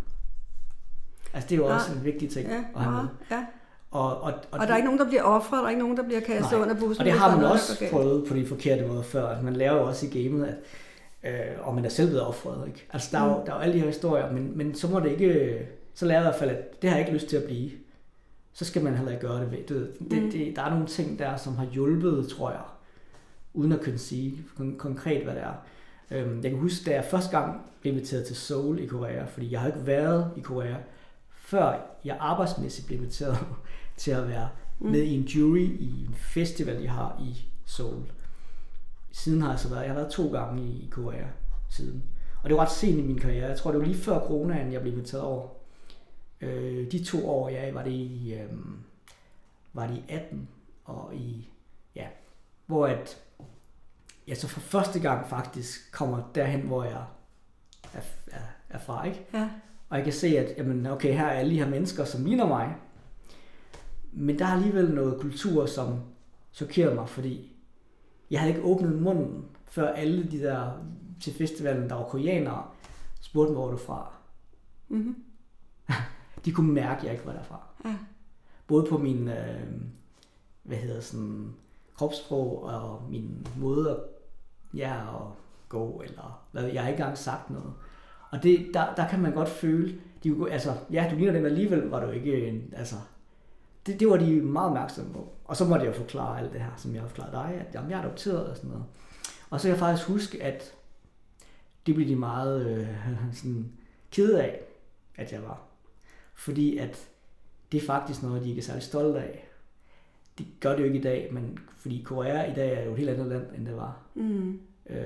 Altså det er jo ja. også en vigtig ting ja, at have med. Ja. Og, og, og, og der er ikke nogen, der bliver offret, der er ikke nogen, der bliver kastet nej. under bussen. Og det har man også prøvet på de forkerte måder før. Altså, man lærer jo også i gamet, at øh, og man er selv blevet offret. Ikke? Altså der er, jo, mm. der er jo alle de her historier, men, men så må det ikke... Så lærer jeg i hvert fald, at det har jeg ikke lyst til at blive. Så skal man heller ikke gøre det ved. Det, mm. det, der er nogle ting der, som har hjulpet, tror jeg, uden at kunne sige konkret, hvad det er. Øhm, jeg kan huske, da jeg første gang blev inviteret til Seoul i Korea, fordi jeg har ikke været i Korea, før jeg arbejdsmæssigt blev inviteret [laughs] til at være mm. med i en jury i en festival, jeg har i Seoul. Siden har jeg så været, jeg har været to gange i Korea siden. Og det var ret sent i min karriere. Jeg tror, det var lige før coronaen, jeg blev inviteret over. Øh, de to år, ja, var det i, øh, var det i 18 og i, ja, hvor at jeg så for første gang faktisk kommer derhen, hvor jeg er, er, er fra, ikke? Ja. Og jeg kan se, at jamen, okay, her er alle de her mennesker, som ligner mig. Men der er alligevel noget kultur, som chokerer mig, fordi jeg havde ikke åbnet munden, før alle de der til festivalen, der var koreanere, spurgte mig, hvor du fra. Mm-hmm. [laughs] de kunne mærke, at jeg ikke var derfra. Ja. Både på min, øh, hvad hedder sådan, kropssprog og min måde at ja og gå, eller hvad, jeg har ikke engang sagt noget. Og det, der, der kan man godt føle, de, altså, ja, du ligner dem alligevel, var du ikke en, altså, det, det var de meget opmærksomme på. Og så måtte jeg jo forklare alt det her, som jeg har forklaret dig, at jamen, jeg er adopteret og sådan noget. Og så kan jeg faktisk huske, at det blev de meget øh, [laughs] sådan, kede af, at jeg var. Fordi at det er faktisk noget, de ikke er særlig stolte af det gør det jo ikke i dag, men fordi Korea i dag er jo et helt andet land, end det var. Mm. Øh,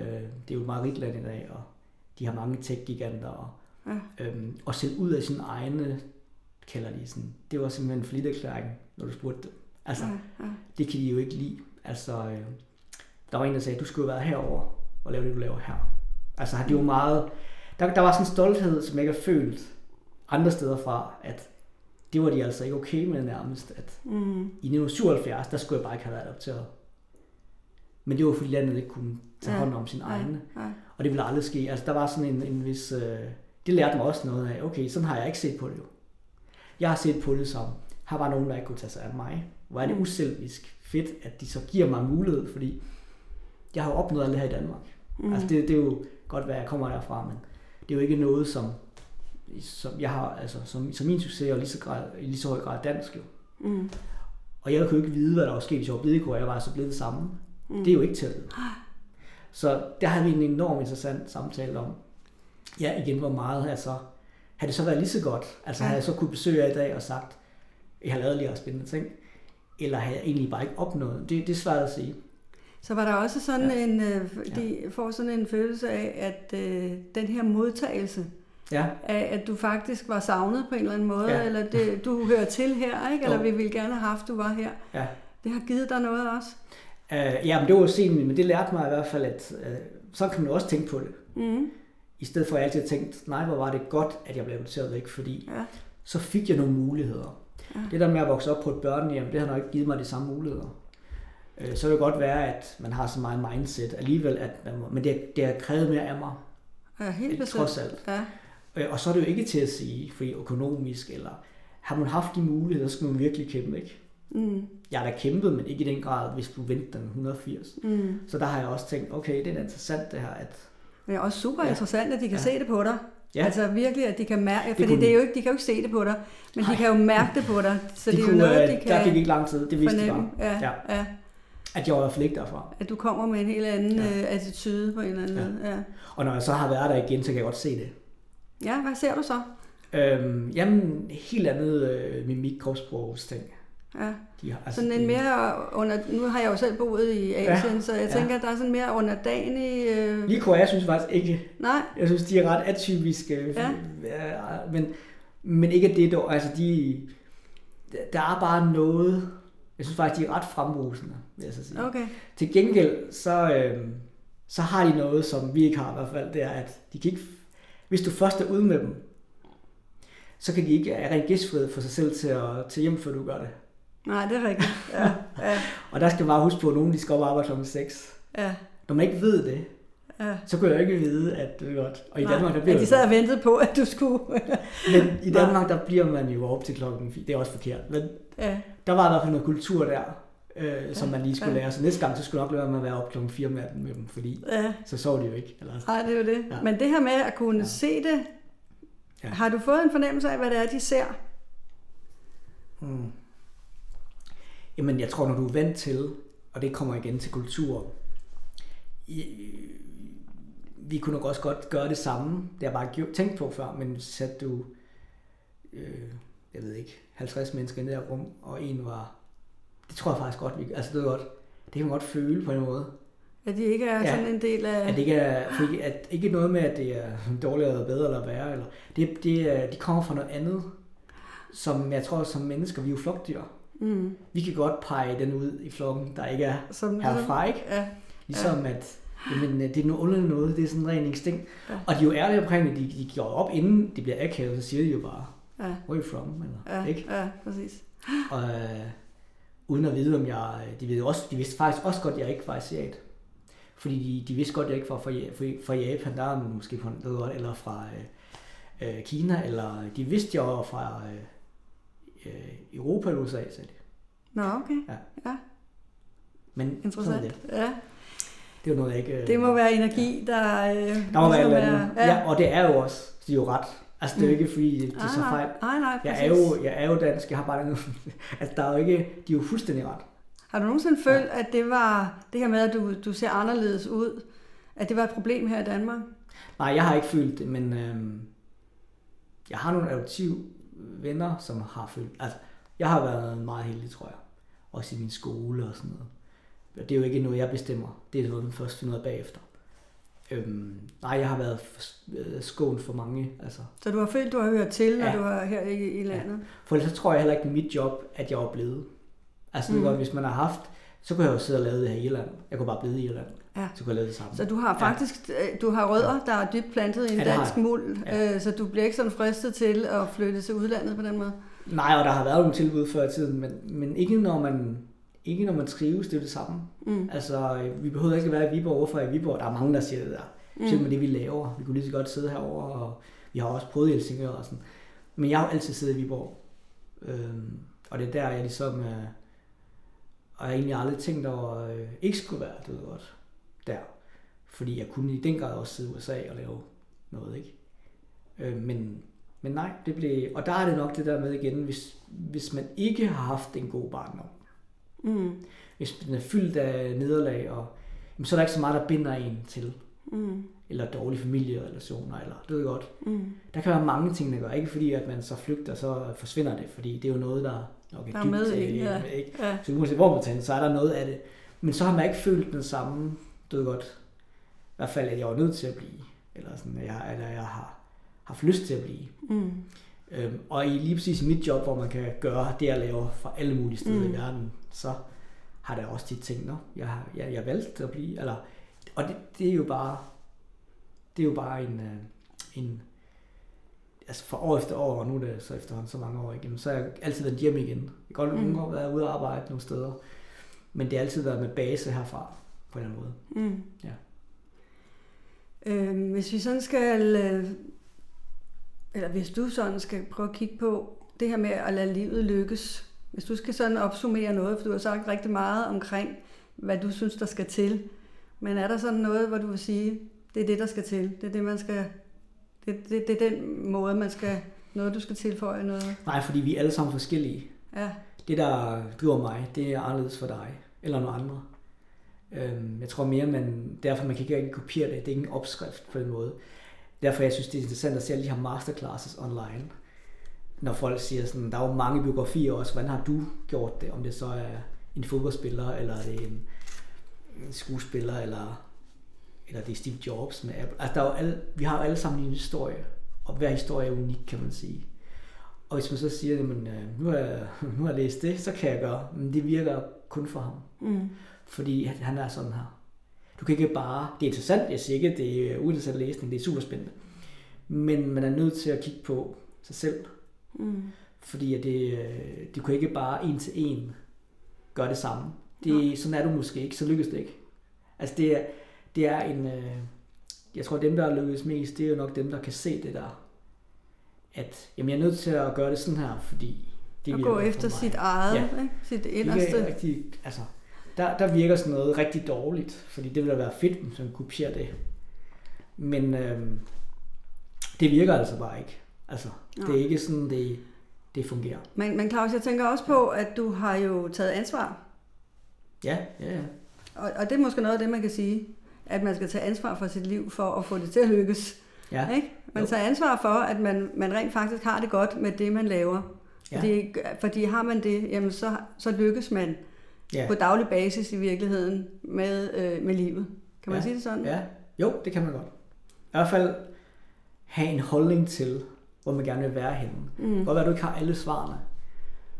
det er jo et meget rigt land i dag, og de har mange tech-giganter, og Ja. Øhm, og selv ud af sine egne, kalder de sådan, det var simpelthen en flitterklæring, når du spurgte dem. Altså, Ja, ja. det kan de jo ikke lide. Altså, øh, der var en, der sagde, du skulle jo være herover og lave det, du laver her. Altså, det var meget... Der, der var sådan en stolthed, som jeg ikke har følt andre steder fra, at det var de altså ikke okay med nærmest, at Mm. i 1977, der skulle jeg bare ikke have været adopteret. Men det var fordi landet ikke kunne tage Ja. hånd om sine Ja, egne. ja. Og det ville aldrig ske. Altså, der var sådan en, en vis... Øh, det lærte mig også noget af. Okay, sådan har jeg ikke set på det jo. Jeg har set på det som, her var nogen, der ikke kunne tage sig af mig. Hvor er det Mm. uselvisk fedt, at de så giver mig mulighed, fordi jeg har jo opnået alt det her i Danmark. Mm. Altså, det, det er jo godt, hvad jeg kommer derfra, men det er jo ikke noget, som, som jeg har, altså, som, som min succes er lige så, grad, i lige så høj grad dansk jo. Mm. Og jeg kunne jo ikke vide, hvad der var sket, hvis jeg var blevet i Korea. Jeg var altså blevet det samme. Mm. Det er jo ikke til at vide. Så der havde vi en enormt interessant samtale om, ja igen, hvor meget altså, havde det så været lige så godt? Altså Ja. havde jeg så kunne besøge jer i dag og sagt, jeg har lavet lige spændende ting, eller havde jeg egentlig bare ikke opnået? Det, det er svært at sige. Så var der også sådan Ja. en, øh, de får sådan en følelse af, at øh, den her modtagelse Ja, af, at du faktisk var savnet på en eller anden måde, Ja. eller det, du hører til her, ikke? eller Jo. vi ville gerne have haft, du var her. ja. Det har givet dig noget også. Uh, ja, men det var sent, men det lærte mig i hvert fald, at uh, så kan man også tænke på det. Mm. I stedet for at jeg altid har tænkt, nej, hvor var det godt, at jeg blev adopteret væk, fordi Ja. så fik jeg nogle muligheder. Ja. Det der med at vokse op på et børnehjem, det har nok ikke givet mig de samme muligheder. Øh, Så kan det godt være, at man har så meget mindset alligevel, at man må, men det, det har krævet mere af mig, Ja, helt øh, bestemt. trods alt. Ja. Øh, Og så er det jo ikke til at sige, fordi økonomisk, eller har man haft de muligheder, så skal man virkelig kæmpe, ikke? Mm. Jeg har da kæmpet, men ikke i den grad, hvis du venter den 180. Mm. Så der har jeg også tænkt, okay, det er interessant det her, at Det er også super Ja. interessant, at de kan Ja. se det på dig. Ja. Altså virkelig, at de kan mærke, fordi kunne det er de. jo ikke, de kan jo ikke se det på dig, men de Nej. kan jo mærke det på dig. Så de det er jo noget, øh, de der gik kan ikke lang tid, det vidste de fornemme. bare, Ja, Ja. ja. at jeg var i hvert fald ikke derfra. At du kommer med en helt anden Ja. ja. attitude på en eller anden Ja. måde. Ja. Og når jeg så har været der igen, så kan jeg godt se det. ja, hvad ser du så? Øhm, jamen, helt andet øh, mimik, kropsprogsting. Ja. De har, altså, Sådan en mere under, nu har jeg jo selv boet i Asien, ja. så jeg Ja. tænker, at der er sådan mere underdanig... Øh, Lige Korea synes jeg faktisk ikke. nej, Jeg synes, de er ret atypiske. Ja. Ja, Men, men ikke det dog. Altså, de, der er bare noget... Jeg synes faktisk, de er ret fremrusende, vil jeg så sige. okay. Til gengæld, så, øh, så har de noget, som vi ikke har i hvert fald. Det er, at de kan ikke... Hvis du først er ude med dem, så kan de ikke have rent gæstfrihed for sig selv til at til hjem, før du gør det. Nej, det er rigtigt. [laughs] Ja, ja, Og der skal man bare huske på, at nogen de skal op og arbejde kl. 6. ja, Når man ikke ved det, ja. så kunne jeg jo ikke vide, at det er godt. Og i Nej, Danmark, der bliver at de sad og ventede på, at du skulle... [laughs] Men i Danmark, der bliver man jo op til klokken 4. Det er også forkert. Men ja, der var i hvert fald noget kultur der, øh, som Ja, man lige skulle ja. lære. Så næste gang, så skulle nok lade være med at være op klokken 4 om natten med dem, fordi ja. så sov de jo ikke. Eller, Nej, det er jo det. Ja. Men det her med at kunne Ja. se det, Ja. har du fået en fornemmelse af, hvad det er, de ser? hmm. Jamen, jeg tror, når du er vant til, og det kommer igen til kultur, i, vi kunne nok også godt gøre det samme. Det har jeg bare gjort- tænkt på før, men satte du, øh, jeg ved ikke, 50 mennesker i det her rum, og en var, det tror jeg faktisk godt, vi, altså det er godt, det kan man godt føle på en måde. At de ikke er Ja. sådan en del af... At det ikke er, ikke, at ikke noget med, at det er dårligere eller bedre eller værre. Eller, det, det, er- de kommer fra noget andet, som jeg tror, som mennesker, vi er jo flokdyr. Mm, Vi kan godt pege den ud i flokken, der ikke er som, herfra, ikke? Ja, Ligesom at jamen, det er noget underligt noget, det er sådan en ren instinkt. Ja. Og de er jo ærlige omkring det, de, de går op, inden det bliver akavet, så siger de jo bare, ja, where are you from? Eller, ja, ikke? ja, præcis. Og, øh, uden at vide, om jeg... De, ved også, de vidste faktisk også godt, at jeg ikke var asiat. Fordi de, de vidste godt, at jeg ikke var fra, Ja- fra, fra Japan, der er måske godt, eller fra øh, øh, Kina, eller de vidste, at jeg var fra øh, øh, Europa eller USA, sagde de. Nå, okay. Men sådan er Interessant. det. Ja, det er jo noget, jeg ikke... øh, det må være energi, der... Øh, Der må være andet. er- Ja. og det er jo også, de er jo ret. Altså, det er jo ikke, fordi det er så nej, fejl. nej, nej, Jeg præcis. er, jo, jeg er jo dansk, jeg har bare den... [laughs] altså, der er jo ikke... De er jo fuldstændig ret. Har du nogensinde følt, at det var det her med, at du, du ser anderledes ud, at det var et problem her i Danmark? Nej, jeg har ikke følt det, men øhm, jeg har nogle adoptiv venner, som har følt... Altså, jeg har været meget heldig, tror jeg. Også i min skole og sådan noget. Og Det er jo ikke noget, jeg bestemmer. Det er noget, man først finder ud af bagefter. Øhm, nej, jeg har været skånet for mange. Altså. Så du har følt, du har hørt til, når ja. du var her i, i landet? Ja. For så tror jeg heller ikke, mit job, at jeg var blevet. Altså, mm. hvis man har haft, så kunne jeg jo sidde og lave det her i Irland. Jeg kunne bare blive i Irland. Ja. Så kunne jeg lave det samme. Så du har faktisk ja. du har rødder, der er dybt plantet i en ja, dansk muld, ja. øh, så du bliver ikke sådan fristet til at flytte til udlandet på den måde? Nej, og der har været nogle tilbud før i tiden, men, men ikke når man ikke når man trives, det er det samme. Mm. Altså, vi behøver ikke at være i Viborg. Hvorfor i Viborg? Der er mange, der siger det der. Mm. Med det, vi laver. Vi kunne lige så godt sidde herover og vi har også prøvet i Helsingør og sådan. Men jeg har altid siddet i Viborg. Øhm, og det er der, jeg ligesom... Øh, og jeg har egentlig aldrig tænkt over, øh, ikke skulle være, det ved godt, der. Fordi jeg kunne i den grad også sidde i USA og lave noget, ikke? Øh, men, men nej, det blev... Og der er det nok det der med igen, hvis, hvis man ikke har haft en god barndom, mm. hvis den er fyldt af nederlag, og, jamen, så er der ikke så meget, der binder en til. Mm. Eller dårlige familierelationer, eller det ved godt. Mm. Der kan være mange ting, der gør. Ikke fordi, at man så flygter, så forsvinder det, fordi det er jo noget, der nok er, der er dybt, med, ikke? Ja. Ikke? Ja. Så uanset hvor man tager så er der noget af det. Men så har man ikke følt den samme, ved godt, i hvert fald, at jeg var nødt til at blive, eller sådan, at jeg, eller jeg har haft lyst til at blive. Mm. Øhm, og i lige præcis i mit job, hvor man kan gøre det, jeg laver fra alle mulige steder mm. i verden, så har der også de ting, nå, jeg, har, jeg, jeg valgt at blive, eller, og det, det er jo bare, det er jo bare en, øh, en altså for år efter år, og nu er det så efterhånden så mange år igen, så har jeg altid været hjem igen. Jeg kan godt mm. nogle været ude og arbejde nogle steder, men det har altid været med base herfra, på en eller anden måde. Mm. Ja. Øh, hvis vi sådan skal, øh, eller hvis du sådan skal prøve at kigge på det her med at lade livet lykkes, hvis du skal sådan opsummere noget, for du har sagt rigtig meget omkring, hvad du synes, der skal til, men er der sådan noget, hvor du vil sige, det er det, der skal til, det er det, man skal, det, det, det er den måde, man skal, noget du skal tilføje noget? Nej, fordi vi er alle sammen forskellige. Ja. Det, der driver mig, det er anderledes for dig, eller nogle andre. Øhm, jeg tror mere, man, derfor man kan ikke kopiere det. Det er ikke en opskrift på den måde. Derfor jeg synes, det er interessant at se alle de her masterclasses online. Når folk siger sådan, der er jo mange biografier også, hvordan har du gjort det? Om det så er en fodboldspiller, eller er det en, en skuespiller, eller, eller det er Steve Jobs med Apple. Altså, der er jo alle, vi har jo alle sammen en historie, og hver historie er unik, kan man sige. Og hvis man så siger, at øh, nu har, jeg, [laughs] nu har jeg læst det, så kan jeg gøre, men det virker kun for ham. Mm fordi han er sådan her. Du kan ikke bare, det er interessant, jeg siger ikke, det er uinteressant læsning, det er super spændende, men man er nødt til at kigge på sig selv. Mm. Fordi at det, øh, du kan ikke bare en til en gøre det samme. Det, ja. Sådan er du måske ikke, så lykkes det ikke. Altså det er, det er en, øh, jeg tror dem der lykkes mest, det er jo nok dem der kan se det der. At jamen, jeg er nødt til at gøre det sådan her, fordi det at gå efter sit eget, ja. ikke? sit inderste. Det er rigtig, altså, der, der virker sådan noget rigtig dårligt, fordi det ville da være fedt, hvis man kopierer det. Men øh, det virker altså bare ikke. Altså, ja. det er ikke sådan, det, det fungerer. Men, men Claus, jeg tænker også på, at du har jo taget ansvar. Ja, ja, ja. Og, og det er måske noget af det, man kan sige, at man skal tage ansvar for sit liv, for at få det til at lykkes. Ja. Ikke? Man jo. tager ansvar for, at man, man rent faktisk har det godt med det, man laver. Ja. Fordi, fordi har man det, jamen så, så lykkes man ja. på daglig basis i virkeligheden med, øh, med livet. Kan man ja. sige det sådan? Ja, jo, det kan man godt. I hvert fald have en holdning til, hvor man gerne vil være henne. Mm. Godt være, at du ikke har alle svarene,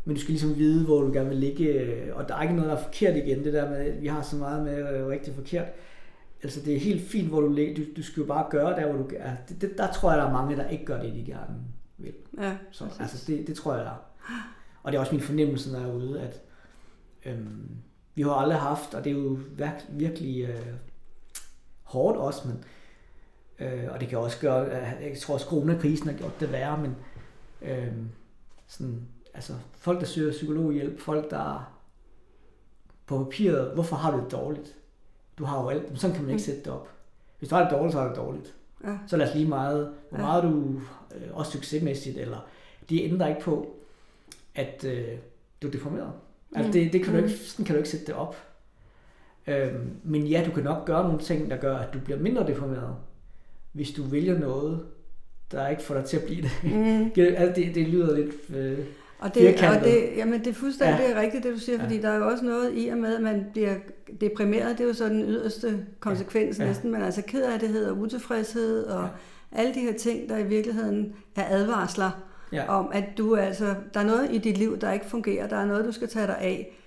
men du skal ligesom vide, hvor du gerne vil ligge, og der er ikke noget, der er forkert igen, det der med, at vi har så meget med øh, rigtig forkert. Altså det er helt fint, hvor du ligger, du, du skal jo bare gøre der, hvor du er. Det, det, der tror jeg, der er mange, der ikke gør det, de gerne vil. Ja, så, altså det, det tror jeg, der er. Og det er også min fornemmelse, når jeg er ude, at Øhm, vi har aldrig haft, og det er jo virk, virkelig øh, hårdt også, men, øh, og det kan også gøre, jeg tror også coronakrisen har gjort det værre, men øh, sådan, altså, folk, der søger psykologhjælp, folk, der på papiret, hvorfor har du det dårligt? Du har jo alt, men sådan kan man ikke mm. sætte det op. Hvis du har det dårligt, så har du det dårligt. Ja. Så lad os lige meget, hvor meget ja. du, øh, også succesmæssigt, eller det ændrer ikke på, at øh, du er deformeret. Altså mm. det, det kan du ikke, sådan kan du ikke sætte det op. Øhm, men ja, du kan nok gøre nogle ting, der gør, at du bliver mindre deformeret. Hvis du vælger noget, der ikke får dig til at blive det. Mm. [laughs] altså det, det lyder lidt... Øh, Og det, og firkantet. det, jamen det er fuldstændig Ja. ja. rigtigt, det du siger, Ja. fordi der er jo også noget i og med, at man bliver deprimeret. Det er jo så den yderste konsekvens Ja. ja. næsten, men altså kederlighed og utilfredshed og Ja. ja. alle de her ting, der i virkeligheden er advarsler Ja. om, at du altså, der er noget i dit liv, der ikke fungerer. Der er noget, du skal tage dig af.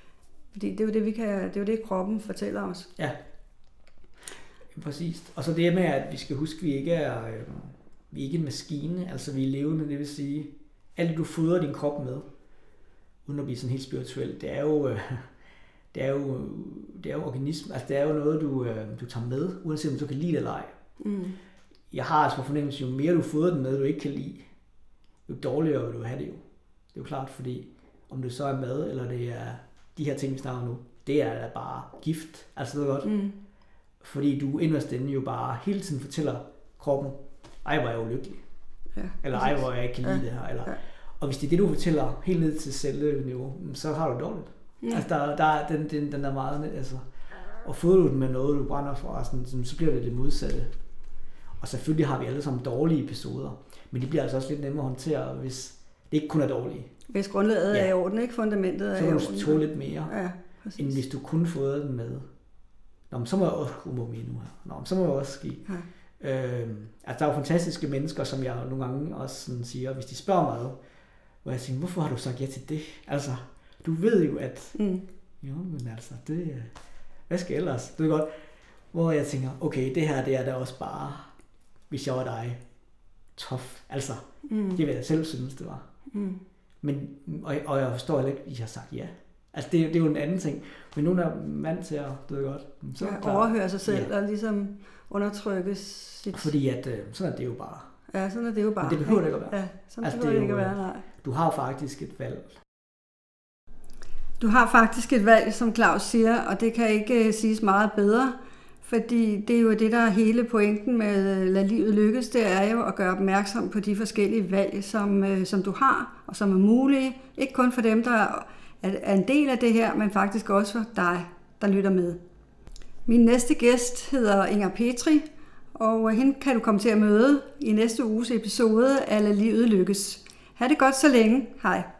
Fordi det er jo det, vi kan, det er jo det, kroppen fortæller os. Ja. Præcis. Og så det med, at vi skal huske, at vi ikke er, øh, vi er ikke en maskine, altså vi er levende, det vil sige, alt det du fodrer din krop med, uden at blive sådan helt spirituel, det er jo, øh, [laughs] det er jo, det er jo organisme, altså det er jo noget, du, øh, du tager med, uanset om du kan lide det eller ej. Mm. Jeg har altså på fornemmelse, jo mere du fodrer den med, du ikke kan lide, jo dårligere vil du have det jo. Det er jo klart, fordi om det så er mad, eller det er de her ting, vi snakker nu, det er da bare gift. Altså det er godt. Mm. Fordi du inderst inde jo bare hele tiden fortæller kroppen, ej hvor er jeg ulykkelig. Ja, Eller ej hvor jeg ikke kan lide Ja. det her. Eller, Ja. Og hvis det er det, du fortæller helt ned til celleniveau, så har du det dårligt. Ja. Altså der, der, er- den, den, den er meget, altså, og fodrer du den med noget, du brænder for, sådan, så bliver det det modsatte. Og selvfølgelig har vi alle sammen dårlige episoder, men de bliver altså også lidt nemmere at håndtere, hvis det ikke kun er dårlige. Hvis grundlaget Ja. er i orden, ikke? Fundamentet er Så i orden. du tåle lidt mere, Ja, end præcis. hvis du kun fodrer den med. Nå, men så må jeg også kunne må nu her. Nå, men så må jeg også ske. Ja. Øh, altså, der er jo fantastiske mennesker, som jeg nogle gange også sådan siger, hvis de spørger mig, hvor jeg siger, hvorfor har du sagt ja til det? Altså, du ved jo, at Mm. jo, men altså, det, øh, hvad skal ellers? Det er godt. Hvor jeg tænker, okay, det her, det er da også bare, hvis jeg var dig, tof. Altså, Mm. det vil jeg selv synes, det var. Mm. Men, og, og jeg forstår heller ikke, at I har sagt ja. Altså, det, det er jo en anden ting. Men nu er vant til at, det godt. Så Ja, overhøre sig selv Ja. og ligesom undertrykke sit... Fordi at, øh, sådan er det jo bare. Ja, sådan er det jo bare. Men det behøver det ikke at være. Ja, sådan Altså, altså, det behøver det ikke at være, nej. Du har faktisk et valg. Du har faktisk et valg, som Claus siger, og det kan ikke øh, siges meget bedre, fordi det er jo det, der er hele pointen med øh, Lad livet lykkes, det er jo at gøre opmærksom på de forskellige valg, som, øh, som du har, og som er mulige, ikke kun for dem, der er er en del af det her, men faktisk også for dig, der lytter med. Min næste gæst hedder Inger Petri, og øh, hende kan du komme til at møde i næste uges episode af Lad livet lykkes. Ha' det godt så længe. Hej.